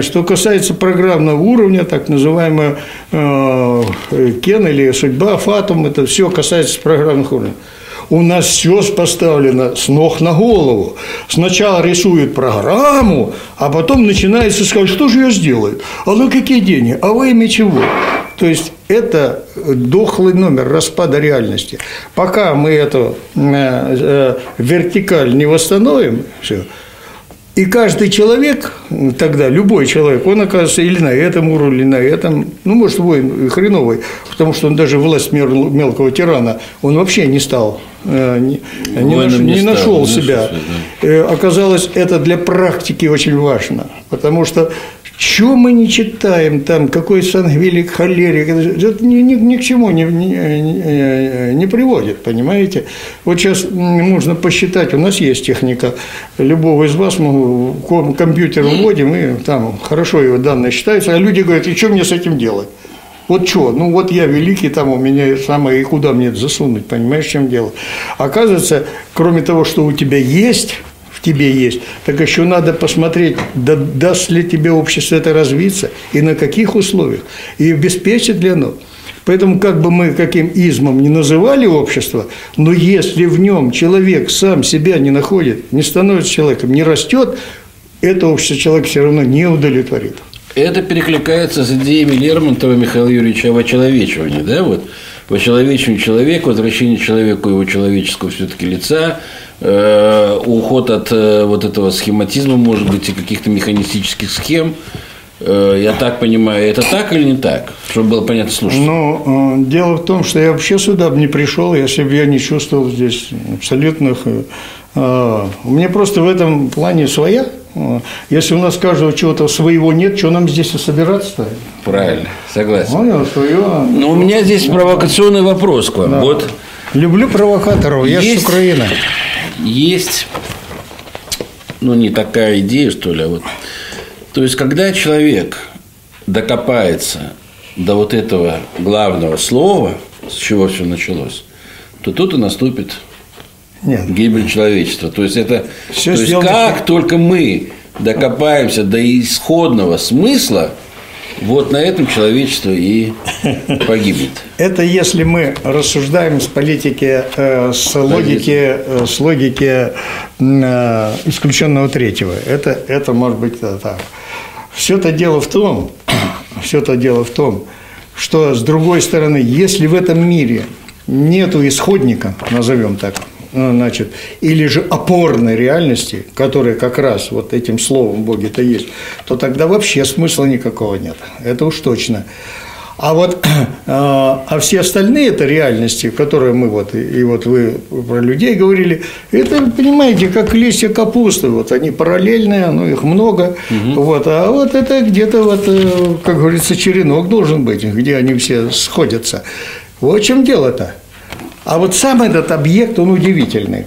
что касается программного уровня, так называемого э, Кен или судьба, Фатум, это все касается программных уровней у нас все поставлено с ног на голову. Сначала рисуют программу, а потом начинается сказать, что же я сделаю? А ну какие деньги? А во имя чего? То есть это дохлый номер распада реальности. Пока мы эту э, э, вертикаль не восстановим, все, и каждый человек, тогда любой человек, он оказывается или на этом уровне, или на этом, ну, может, воин хреновый, потому что он даже власть мелкого тирана, он вообще не стал, э, не, не, наш, не, не нашел себя. Да. Оказалось, это для практики очень важно, потому что чего мы не читаем там, какой сангвилик, холерик, это ни, ни, ни к чему не, не, не приводит, понимаете? Вот сейчас можно посчитать, у нас есть техника, любого из вас мы компьютер вводим, и там хорошо его данные считаются, а люди говорят, и что мне с этим делать? Вот что, ну вот я великий, там у меня самое, и куда мне это засунуть, понимаешь, в чем дело? Оказывается, кроме того, что у тебя есть, тебе есть, так еще надо посмотреть, да, даст ли тебе общество это развиться и на каких условиях, и обеспечит ли оно. Поэтому, как бы мы каким измом не называли общество, но если в нем человек сам себя не находит, не становится человеком, не растет, это общество человек все равно не удовлетворит. Это перекликается с идеями Лермонтова Михаила Юрьевича о очеловечивании, да, вот, очеловечивании человека, возвращении человеку его человеческого все-таки лица, уход от э, вот этого схематизма, может быть, и каких-то механистических схем. Э, я так понимаю, это так или не так? Чтобы было понятно слушать. Ну, дело в том, что я вообще сюда бы не пришел, если бы я не чувствовал здесь абсолютных... У меня просто в этом плане своя. Если у нас каждого чего-то своего нет, что нам здесь и собираться-то? Правильно, согласен. Понял, свое. Но у меня здесь провокационный вопрос к вам. Да. Вот Люблю провокаторов, я есть, с Украины есть, ну, не такая идея, что ли, а вот. То есть, когда человек докопается до вот этого главного слова, с чего все началось, то тут и наступит Нет. гибель человечества. То есть, это, все то есть как только мы докопаемся до исходного смысла – вот на этом человечество и погибнет. Это если мы рассуждаем с политики, э, с логики, э, с логики э, исключенного третьего. Это, это может быть так. Все это дело в том, все это дело в том, что с другой стороны, если в этом мире нету исходника, назовем так, значит, или же опорной реальности, которая как раз вот этим словом Боге-то есть, то тогда вообще смысла никакого нет. Это уж точно. А вот а, а все остальные это реальности, которые мы вот, и вот вы про людей говорили, это, понимаете, как листья капусты, вот они параллельные, ну их много, угу. вот, а вот это где-то вот, э, как говорится, черенок должен быть, где они все сходятся. Вот в чем дело-то. А вот сам этот объект, он удивительный.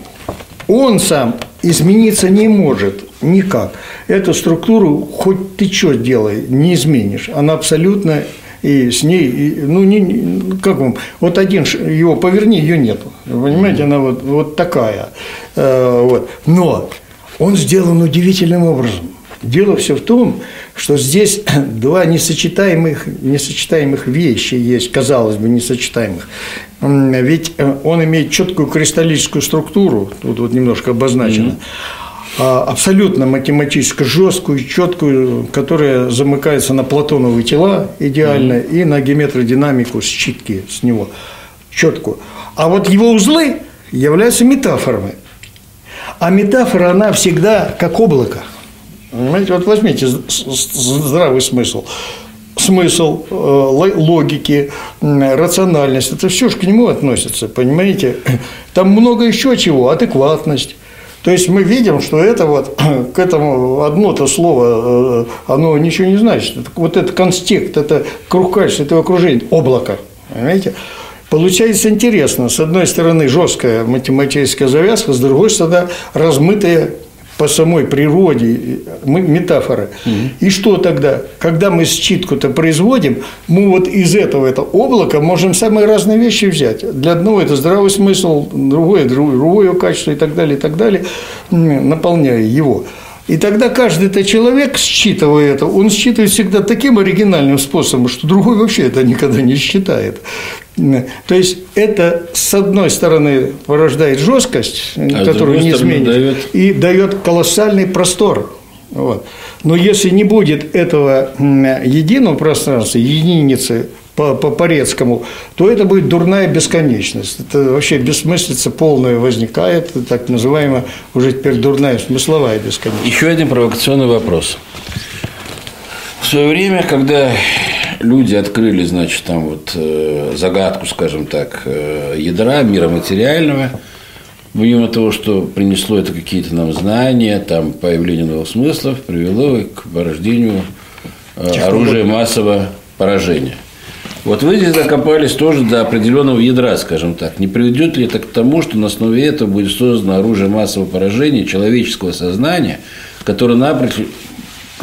Он сам измениться не может никак. Эту структуру хоть ты что делай, не изменишь. Она абсолютно и с ней, и, ну, не, как вам, вот один, его поверни, ее нету, понимаете, она вот, вот такая, э, вот, но он сделан удивительным образом. Дело все в том, что здесь два несочетаемых, несочетаемых вещи есть, казалось бы, несочетаемых. Ведь э, он имеет четкую кристаллическую структуру, тут вот немножко обозначено. Mm-hmm а, абсолютно математически жесткую, четкую, которая замыкается на платоновые тела идеально mm-hmm. и на геометродинамику считки с него четкую. А вот его узлы являются метафорами. А метафора, она всегда как облако. Понимаете, вот возьмите здравый смысл смысл, э, логики, рациональность, это все же к нему относится, понимаете? Там много еще чего, адекватность, то есть мы видим, что это вот к этому одно-то слово, э, оно ничего не значит. Вот этот констект, это круг качества, это окружение, облако. Понимаете? Получается интересно. С одной стороны, жесткая математическая завязка, с другой стороны, размытая по самой природе метафоры. Угу. И что тогда? Когда мы считку-то производим, мы вот из этого это облака можем самые разные вещи взять. Для одного это здравый смысл, другое другое качество и так далее, и так далее, наполняя его. И тогда каждый-то человек, считывая это, он считывает всегда таким оригинальным способом, что другой вообще это никогда не считает. То есть это, с одной стороны, порождает жесткость, а которую не изменить, дает... и дает колоссальный простор. Вот. Но если не будет этого единого пространства, единицы по, по Порецкому, то это будет дурная бесконечность. Это вообще бессмыслица полная возникает, так называемая уже теперь дурная смысловая бесконечность. Еще один провокационный вопрос. В свое время, когда люди открыли, значит, там вот э, загадку, скажем так, э, ядра мира материального, помимо того, что принесло это какие-то нам знания, там появление новых смыслов, привело к порождению э, оружия массового поражения – вот вы здесь закопались тоже до определенного ядра, скажем так. Не приведет ли это к тому, что на основе этого будет создано оружие массового поражения человеческого сознания, которое напрочь,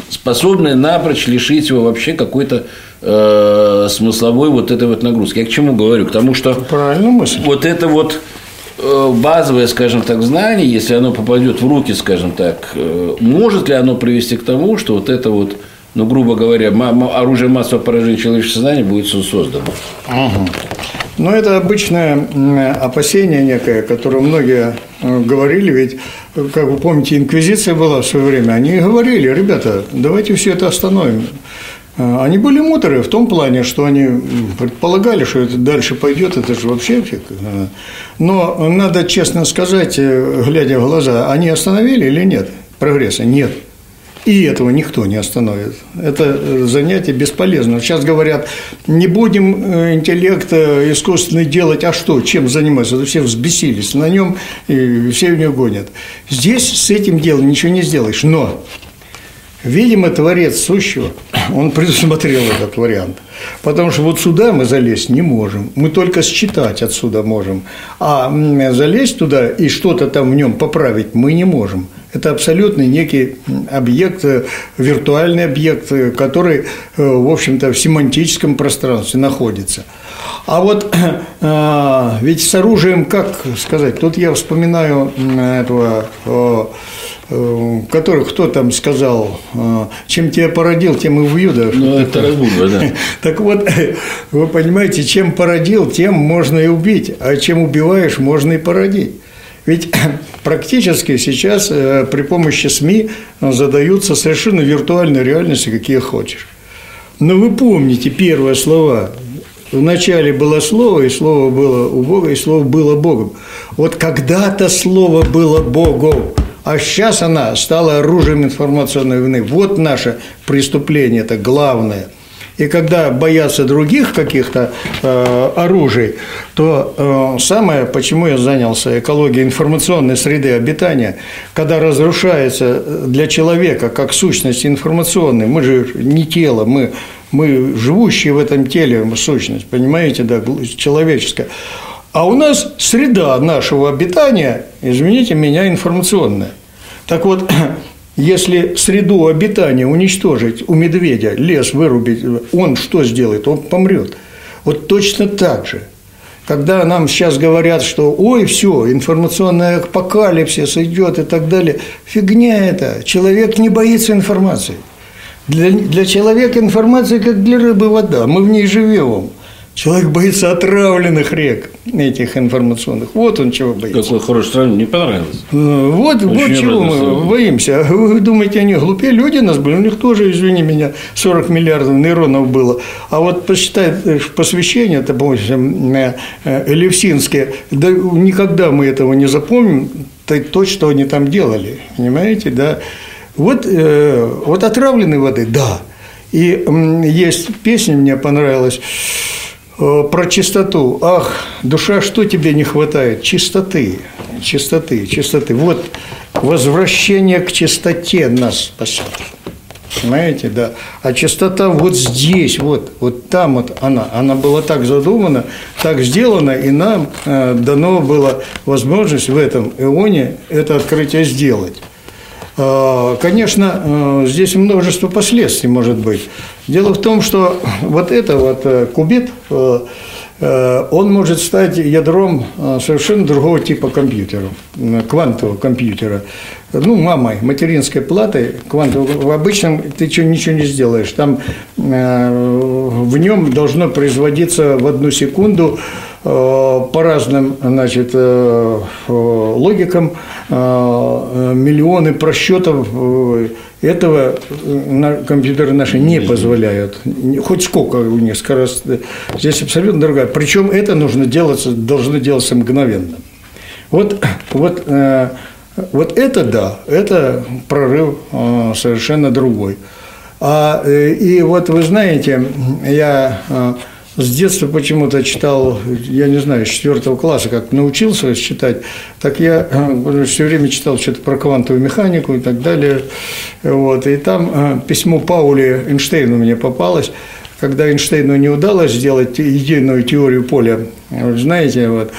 способное напрочь лишить его вообще какой-то э, смысловой вот этой вот нагрузки. Я к чему говорю? К тому, что Правильно мысль. вот это вот э, базовое, скажем так, знание, если оно попадет в руки, скажем так, э, может ли оно привести к тому, что вот это вот ну, грубо говоря, оружие массового поражения человеческого сознания будет создано. Угу. Ну, это обычное опасение некое, которое многие э, говорили, ведь, как вы помните, инквизиция была в свое время, они говорили, ребята, давайте все это остановим. Э, они были муторы в том плане, что они предполагали, что это дальше пойдет, это же вообще фиг. Э, но надо честно сказать, глядя в глаза, они остановили или нет прогресса? Нет. И этого никто не остановит. Это э, занятие бесполезно. Сейчас говорят, не будем э, интеллект э, искусственный делать, а что, чем заниматься? Это все взбесились на нем, и все в него гонят. Здесь с этим делом ничего не сделаешь. Но Видимо, Творец Сущего, он предусмотрел этот вариант. Потому что вот сюда мы залезть не можем. Мы только считать отсюда можем. А залезть туда и что-то там в нем поправить мы не можем. Это абсолютно некий объект, виртуальный объект, который, э, в общем-то, в семантическом пространстве находится. А вот а, ведь с оружием, как сказать, тут я вспоминаю этого Э, которых кто там сказал, э, чем тебя породил, тем и убью. Да? Ну, это Разбудова, да. Так вот, вы понимаете, чем породил, тем можно и убить, а чем убиваешь, можно и породить. Ведь практически сейчас э, при помощи СМИ задаются совершенно виртуальные реальности, какие хочешь. Но вы помните первые слова вначале было Слово, и Слово было у Бога, и Слово было Богом. Вот когда-то Слово было Богом, а сейчас она стала оружием информационной войны. Вот наше преступление, это главное – и когда боятся других каких-то э, оружий, то э, самое, почему я занялся экологией информационной среды обитания, когда разрушается для человека как сущность информационная, мы же не тело, мы, мы живущие в этом теле сущность, понимаете, да, человеческая. А у нас среда нашего обитания, извините меня, информационная. Так вот, если среду обитания уничтожить у медведя, лес вырубить, он что сделает? Он помрет. Вот точно так же. Когда нам сейчас говорят, что ой, все, информационный апокалипсис идет и так далее, фигня это. Человек не боится информации. Для, для человека информация как для рыбы вода. Мы в ней живем. Человек боится отравленных рек этих информационных. Вот он чего боится. Какой хороший сравнение, не понравилось. Ну, вот, вот чего мы боимся. Вы думаете, они глупее? Люди у нас были, у них тоже, извини меня, 40 миллиардов нейронов было. А вот посчитай э, посвящение, это, допустим, э, э, Элевсинское, да никогда мы этого не запомним, то, что они там делали, понимаете, да. Вот, вот отравленной воды, да. И есть песня, мне понравилась, Э, про чистоту. Ах, душа, что тебе не хватает? Чистоты, чистоты, чистоты. Вот возвращение к чистоте нас спасет. Понимаете, да. А чистота вот здесь, вот, вот там вот она. Она была так задумана, так сделана, и нам э, дано было возможность в этом эоне это открытие сделать. Э, конечно, э, здесь множество последствий может быть. Дело в том, что вот это вот э, кубит, он может стать ядром совершенно другого типа компьютера, квантового компьютера. Ну, мамой, материнской платой квантового. В обычном ты ничего не сделаешь. Там в нем должно производиться в одну секунду Э, по разным значит, э, э, логикам миллионы просчетов этого компьютеры наши не позволяют. Хоть сколько у них скорость. Здесь абсолютно другая. Причем это нужно делать, должно делаться мгновенно. Вот, вот, вот это да, это прорыв совершенно другой. А, и вот вы знаете, я с детства почему-то читал, я не знаю, с четвертого класса, как научился читать, так я э, все время читал что-то про квантовую механику и так далее. Вот. И там э, письмо Паули Эйнштейну мне попалось, когда Эйнштейну не удалось сделать единую теорию поля, знаете, вот,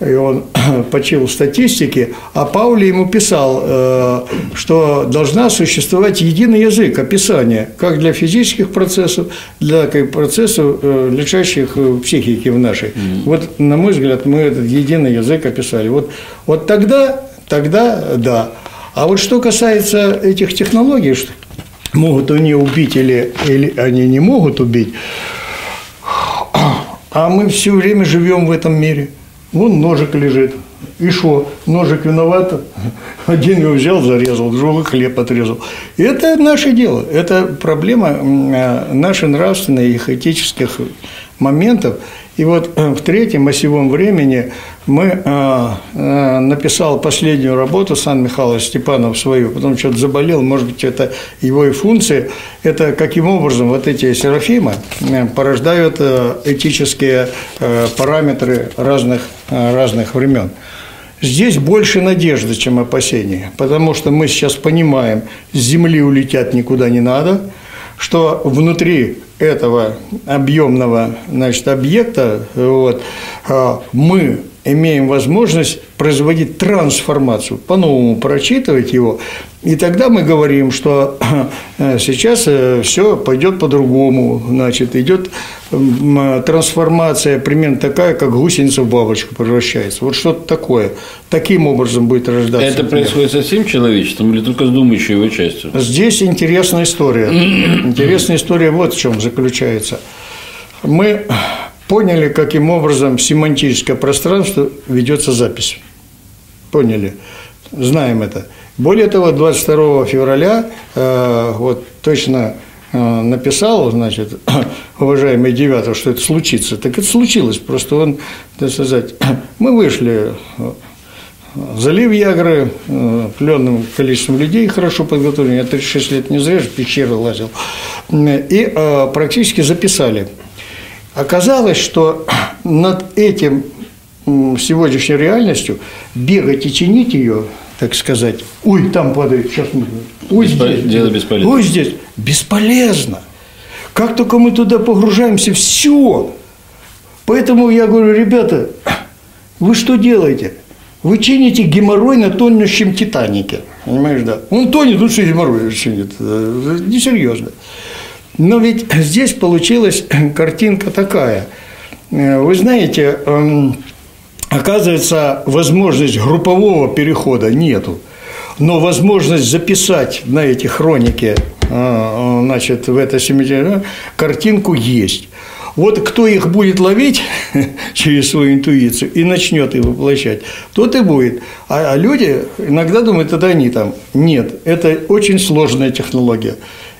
и он почил в статистике, а Паули ему писал, э, что должна существовать единый язык описания, как для физических процессов, для процессов, э, лежащих в психике в нашей. Mm-hmm. Вот, на мой взгляд, мы этот единый язык описали. Вот, вот тогда, тогда да. А вот что касается этих технологий, что могут они убить или, или они не могут убить, а мы все время живем в этом мире – Вон ножик лежит. И что, ножик виноват? Один его взял, зарезал, другой хлеб отрезал. И это наше дело. Это проблема э, наших нравственных и этических моментов. И вот э, в третьем осевом времени мы э, э, написал последнюю работу Сан Михайлович Степанов свою, потом что-то заболел, может быть, это его и функции, это каким образом вот эти серафимы э, порождают э, этические э, параметры разных, э, разных времен. Здесь больше надежды, чем опасений, потому что мы сейчас понимаем, с Земли улетят никуда не надо, что внутри этого объемного значит, объекта вот, э, мы имеем возможность производить трансформацию, по-новому прочитывать его, и тогда мы говорим, что э, сейчас э, все пойдет по-другому, значит, идет трансформация примерно такая, как гусеница в бабочку превращается. Вот что-то такое. Таким образом будет рождаться. Это происходит со всем человечеством или только с думающей его частью? Здесь интересная история. Интересная история вот в чем заключается. Мы поняли, каким образом семантическое пространство ведется запись. Поняли, знаем это. Более того, 22 февраля, э, вот точно э, написал, значит, уважаемый Девятов, что это случится. Так это случилось. Просто он, так сказать, мы вышли залив Ягры, э, пленным количеством людей хорошо подготовлены. Я 36 лет не зря в пещеру лазил. И э, практически записали. Оказалось, что над этим сегодняшней реальностью бегать и чинить ее, так сказать, ой, там падает, сейчас мы, ой, Беспо... здесь, дело бесполезно. ой, здесь, бесполезно. Как только мы туда погружаемся, все. Поэтому я говорю, ребята, вы что делаете? Вы чините геморрой на тонущем Титанике. Понимаешь, да? Он тонет, что геморрой чинит? Э, несерьезно. Но ведь здесь получилась картинка такая. Э, вы знаете, эм, оказывается, возможность группового перехода нету. Но возможность записать на эти хроники, э, значит, в это 70 картинку есть. Вот кто их будет ловить через свою интуицию и начнет их воплощать, тот и будет. А, а люди иногда думают, это они там. Нет, это очень сложная технология.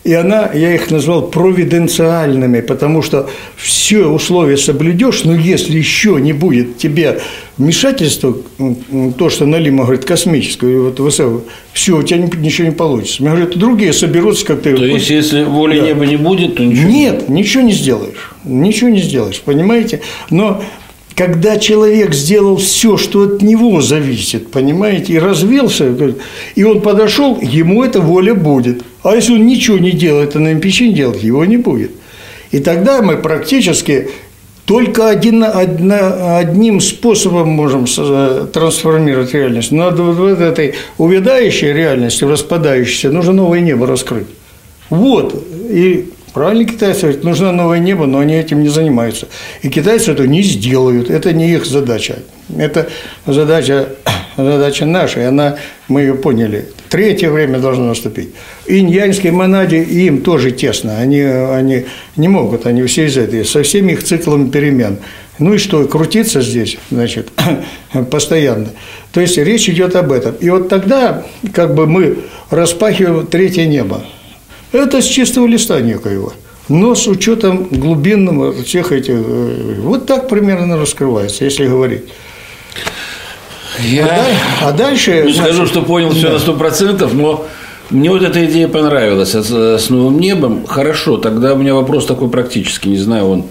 И она, я их назвал провиденциальными, потому что все условия соблюдешь, но если еще не будет тебе вмешательства, то, что Налима говорит, космическое, вот высоко, все, у тебя ничего не получится. Мне говорят, другие соберутся, как ты. То есть, если воли да. неба не будет, то ничего Нет, ничего не сделаешь. Ничего не сделаешь, понимаете? Но когда человек сделал все, что от него зависит, понимаете, и развился, и он подошел, ему эта воля будет. А если он ничего не делает, а на не делает, его не будет. И тогда мы практически только один, одна, одним способом можем трансформировать реальность. Надо вот в этой увядающей реальности, распадающейся, нужно новое небо раскрыть. Вот. И Правильно китайцы говорят, нужно новое небо, но они этим не занимаются. И китайцы это не сделают, это не их задача. Это задача, задача наша, и она, мы ее поняли. Третье время должно наступить. Иньяньской им тоже тесно, они, они не могут, они все из этой, со всеми их циклами перемен. Ну и что, крутиться здесь, значит, постоянно. То есть речь идет об этом. И вот тогда как бы мы распахиваем третье небо. Это с чистого листа некоего. Но с учетом глубинного всех этих... Э, вот так примерно раскрывается, если говорить. Я а, дальше... Не скажу, что понял да. все на сто процентов, но мне вот эта идея понравилась с новым небом. Хорошо, тогда у меня вопрос такой практический. Не знаю, он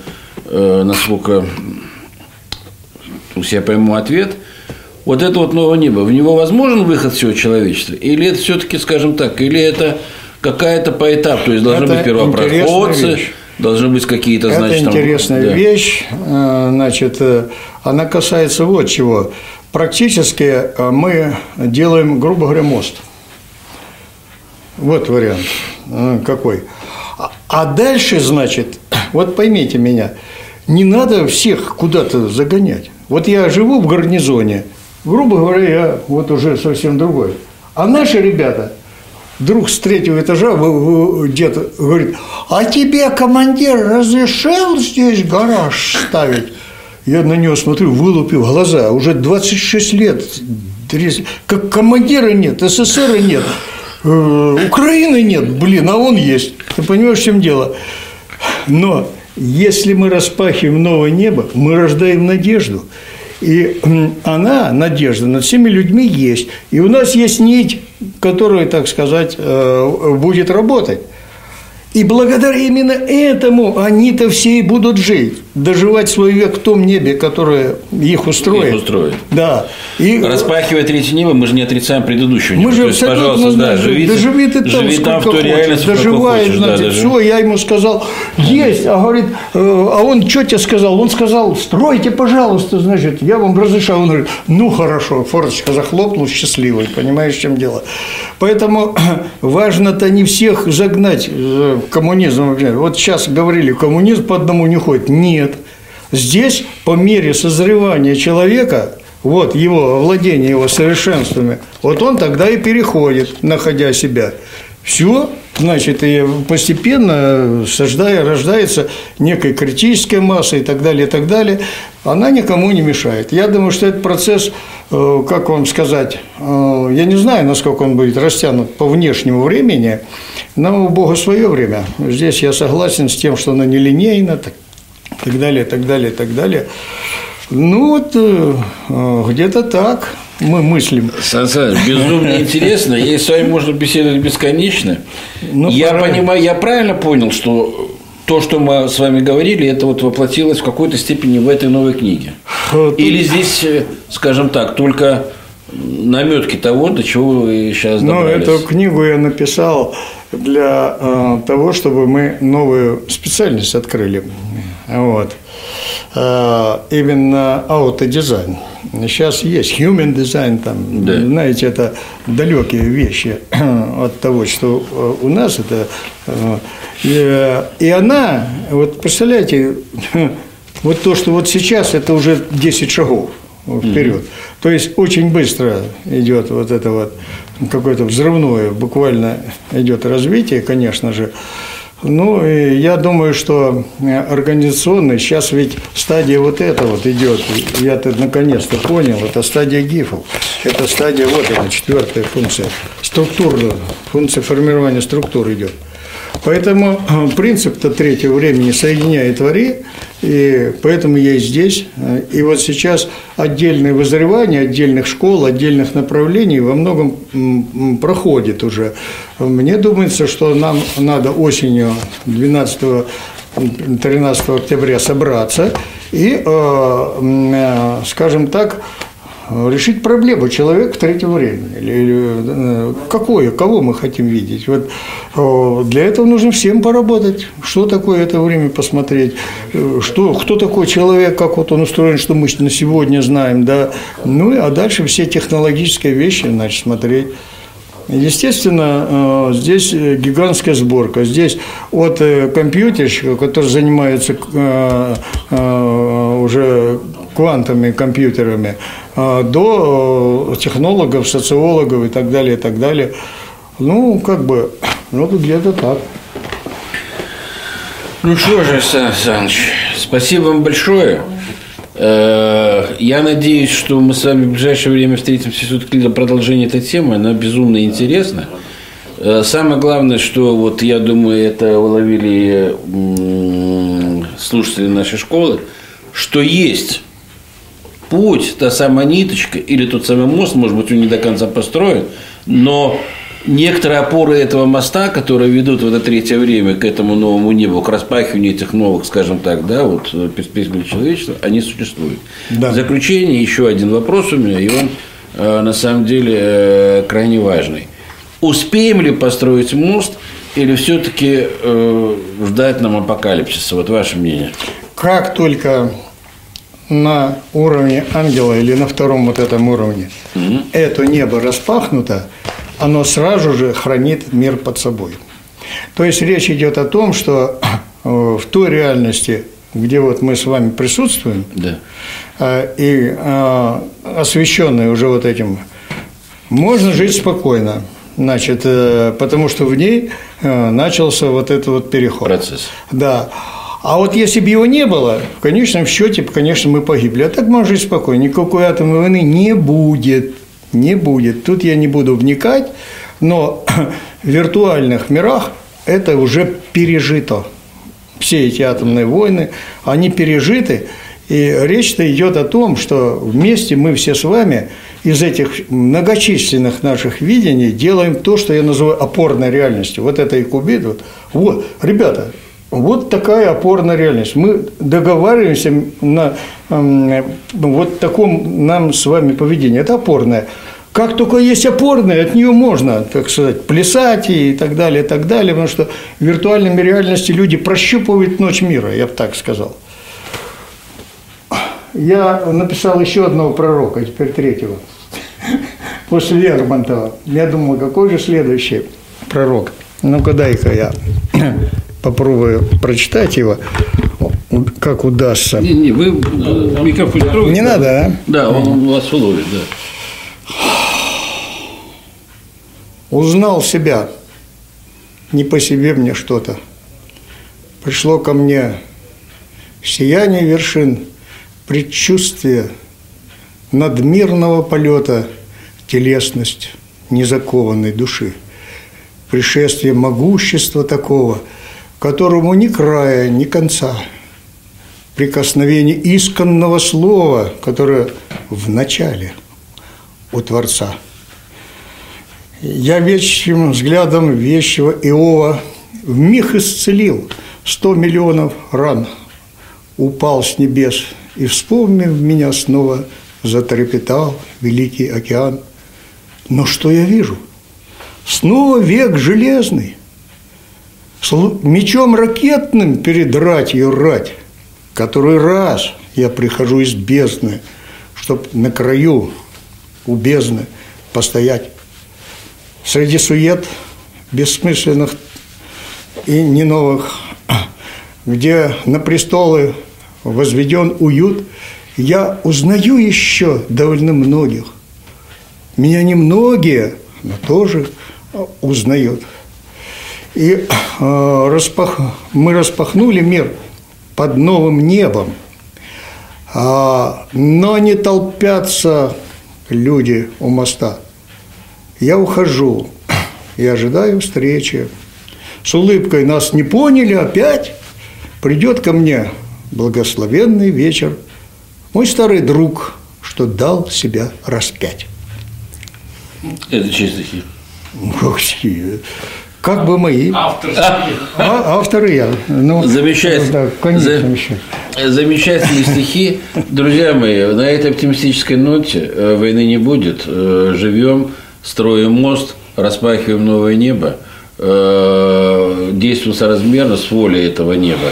э, насколько я пойму ответ. Вот это вот новое небо, в него возможен выход всего человечества? Или это все-таки, скажем так, или это какая-то по этапу, то есть должны это быть первопроходцы, должны быть какие-то, значит, Это интересная там, да. вещь, э, значит, э, она касается вот чего. Практически э, мы делаем, грубо говоря, мост. Вот вариант какой. А, а дальше, значит, вот поймите меня, не надо всех куда-то загонять. Вот я живу в гарнизоне, грубо говоря, я вот уже совсем другой. А наши ребята – Вдруг с третьего этажа дед говорит, а тебе командир разрешил здесь гараж ставить? Я на него смотрю, вылупив глаза, уже 26 лет, как командира нет, СССР нет, э, Украины нет, блин, а он есть. Ты понимаешь, в чем дело? Но если мы распахиваем новое небо, мы рождаем надежду. И она, надежда, над всеми людьми есть. И у нас есть нить который, так сказать, э, будет работать. И благодаря именно этому они-то все и будут жить, доживать свой век в том небе, которое их устроит. Их устроит. Да. И... Распахивая третье небо, мы же не отрицаем предыдущее небо. Мы же То есть, пожалуйста, да, живите, доживи ты там, живи там в той реальности, Доживай, хочешь, значит, да, все, я ему сказал, есть, а говорит, э, а он что тебе сказал? Он сказал, стройте, пожалуйста, значит, я вам разрешаю. Он говорит, ну хорошо, форточка захлопнул, счастливый, понимаешь, в чем дело. Поэтому важно-то не всех загнать э, коммунизм, вот сейчас говорили, коммунизм по одному не ходит. Нет. Здесь по мере созревания человека, вот его владение его совершенствами, вот он тогда и переходит, находя себя. Все, значит, и постепенно сождая, рождается некая критическая масса и так далее, и так далее. Она никому не мешает. Я думаю, что этот процесс, э, как вам сказать, э, я не знаю, насколько он будет растянут по внешнему времени, но у Бога свое время. Здесь я согласен с тем, что она нелинейна, так, так далее, так далее, так далее. Ну вот э, где-то так мы мыслим. Сан безумно интересно. И с вами можно беседовать бесконечно. Ну, я пора... понимаю, я правильно понял, что то, что мы с вами говорили, это вот воплотилось в какой-то степени в этой новой книге. Или здесь, э, скажем так, только наметки того, до чего вы сейчас добрались. Ну, эту книгу я написал для э, того, чтобы мы новую специальность открыли. Вот. Э, именно аутодизайн. Сейчас есть human design, там, да. знаете, это далекие вещи от того, что э, у нас это. Э, и она, вот представляете, вот то, что вот сейчас, это уже 10 шагов вперед. Mm-hmm. То есть очень быстро идет вот это вот какое-то взрывное, буквально идет развитие, конечно же. Ну, я думаю, что э, организационно сейчас ведь стадия вот эта вот идет. Я то наконец-то понял, это стадия ГИФов. Это стадия, вот она, четвертая функция. Структура, функция формирования структур идет. Поэтому э, принцип-то третьего времени «соединяй и твори», и поэтому я и здесь. И вот сейчас отдельное вызревание отдельных школ, отдельных направлений во многом проходит уже. Мне думается, что нам надо осенью 12 13 октября собраться и, э, э, скажем так, решить проблему человека третьего времени. Или, э, какое, кого мы хотим видеть. Вот, для этого нужно всем поработать. Что такое это время посмотреть. Э, что, кто такой человек, как вот он устроен, что мы на сегодня знаем. Да? Ну, а дальше все технологические вещи значит, смотреть. Естественно, э, здесь гигантская сборка. Здесь от компьютерщика, который занимается уже квантовыми компьютерами, а, до э, технологов, социологов и так далее, и так далее. Ну, как бы, ну, где-то так. Ну что же, Сан Саныч, спасибо вам большое. Э, я надеюсь, что мы с вами в ближайшее время встретимся все-таки для продолжения этой темы. Она безумно интересна. Э, самое главное, что вот я думаю, это уловили слушатели нашей школы, что есть путь, та самая ниточка или тот самый мост, может быть, он не до конца построен, но некоторые опоры этого моста, которые ведут в это третье время к этому новому небу, к распахиванию этих новых, скажем так, да, вот перспектив человечества, они существуют. Да. В заключение еще один вопрос у меня, и он э, на самом деле э, крайне важный. Успеем ли построить мост или все-таки э, ждать нам апокалипсиса? Вот ваше мнение. Как только на уровне ангела или на втором вот этом уровне, это небо распахнуто, оно сразу же хранит мир под собой. То есть речь идет о том, что э, в той реальности, где вот мы с вами присутствуем, да. Э, и э, освещенные уже вот этим, можно жить спокойно. Значит, потому что в ней начался вот этот вот переход. Процесс. Да. А вот если бы его не было, в конечном счете, конечно, мы погибли. А так можно жить спокойно. Никакой атомной войны не будет. Не будет. Тут я не буду вникать, но в виртуальных мирах это уже пережито. Все эти атомные войны, они пережиты. И речь-то идет о том, что вместе мы все с вами из этих многочисленных наших видений делаем то, что я называю опорной реальностью. Вот это и кубит. Вот, вот. ребята, вот такая опорная реальность. Мы договариваемся на э, вот таком нам с вами поведении. Это опорная. Как только есть опорная, от нее можно, так сказать, плясать и так далее, и так далее, потому что в виртуальной реальности люди прощупывают ночь мира, я бы так сказал. Я написал еще одного пророка, теперь третьего, после Лермонтова. Я думал, какой же следующий пророк? Ну-ка, дай-ка я попробую прочитать его, как удастся. Не, не, вы микрофон трогайте. Не надо, да? Да, он вас уловит, да. Узнал себя не по себе мне что-то. Пришло ко мне сияние вершин, предчувствие надмирного полета, телесность незакованной души, пришествие могущества такого, которому ни края, ни конца, прикосновение исконного слова, которое в начале у Творца. Я вечным взглядом вещего Иова в миг исцелил сто миллионов ран, упал с небес и, вспомнив меня снова, затрепетал великий океан. Но что я вижу? Снова век железный, мечом ракетным передрать ее рать. Который раз я прихожу из бездны, чтоб на краю у бездны постоять. Среди сует бессмысленных и не новых, где на престолы возведен уют, я узнаю еще довольно многих. Меня немногие, но тоже узнают. И э, распах... мы распахнули мир под новым небом, а, но не толпятся люди у моста. Я ухожу и ожидаю встречи. С улыбкой нас не поняли опять. Придет ко мне благословенный вечер, мой старый друг, что дал себя распять. Это чьи стихи? Как бы мои. Автор А, авторы я. Ну, Замечательно. Да, конечно, За- еще. Замечательные стихи. Друзья мои, на этой оптимистической ноте э, войны не будет. Э, Живем, строим мост, распахиваем новое небо, э, действуем соразмерно с волей этого неба,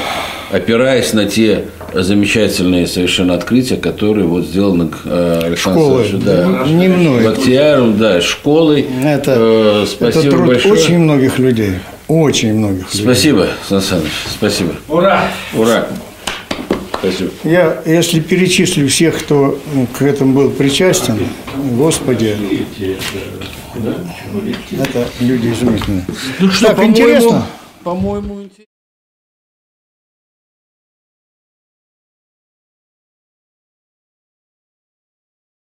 опираясь на те замечательные совершенно открытия, которые вот сделаны э, Александром Школы, да, не мной. Бахтияром, да, школой. Это, Э, это спасибо труд большое. очень многих людей. Очень многих людей. Спасибо, Сан Саныч, спасибо. Ура! Ура. Спасибо. Я, если перечислю всех, кто ну, к этому был причастен, Господи, это люди изумительные. Ну что, Так, по-моему- интересно? По-моему, интересно.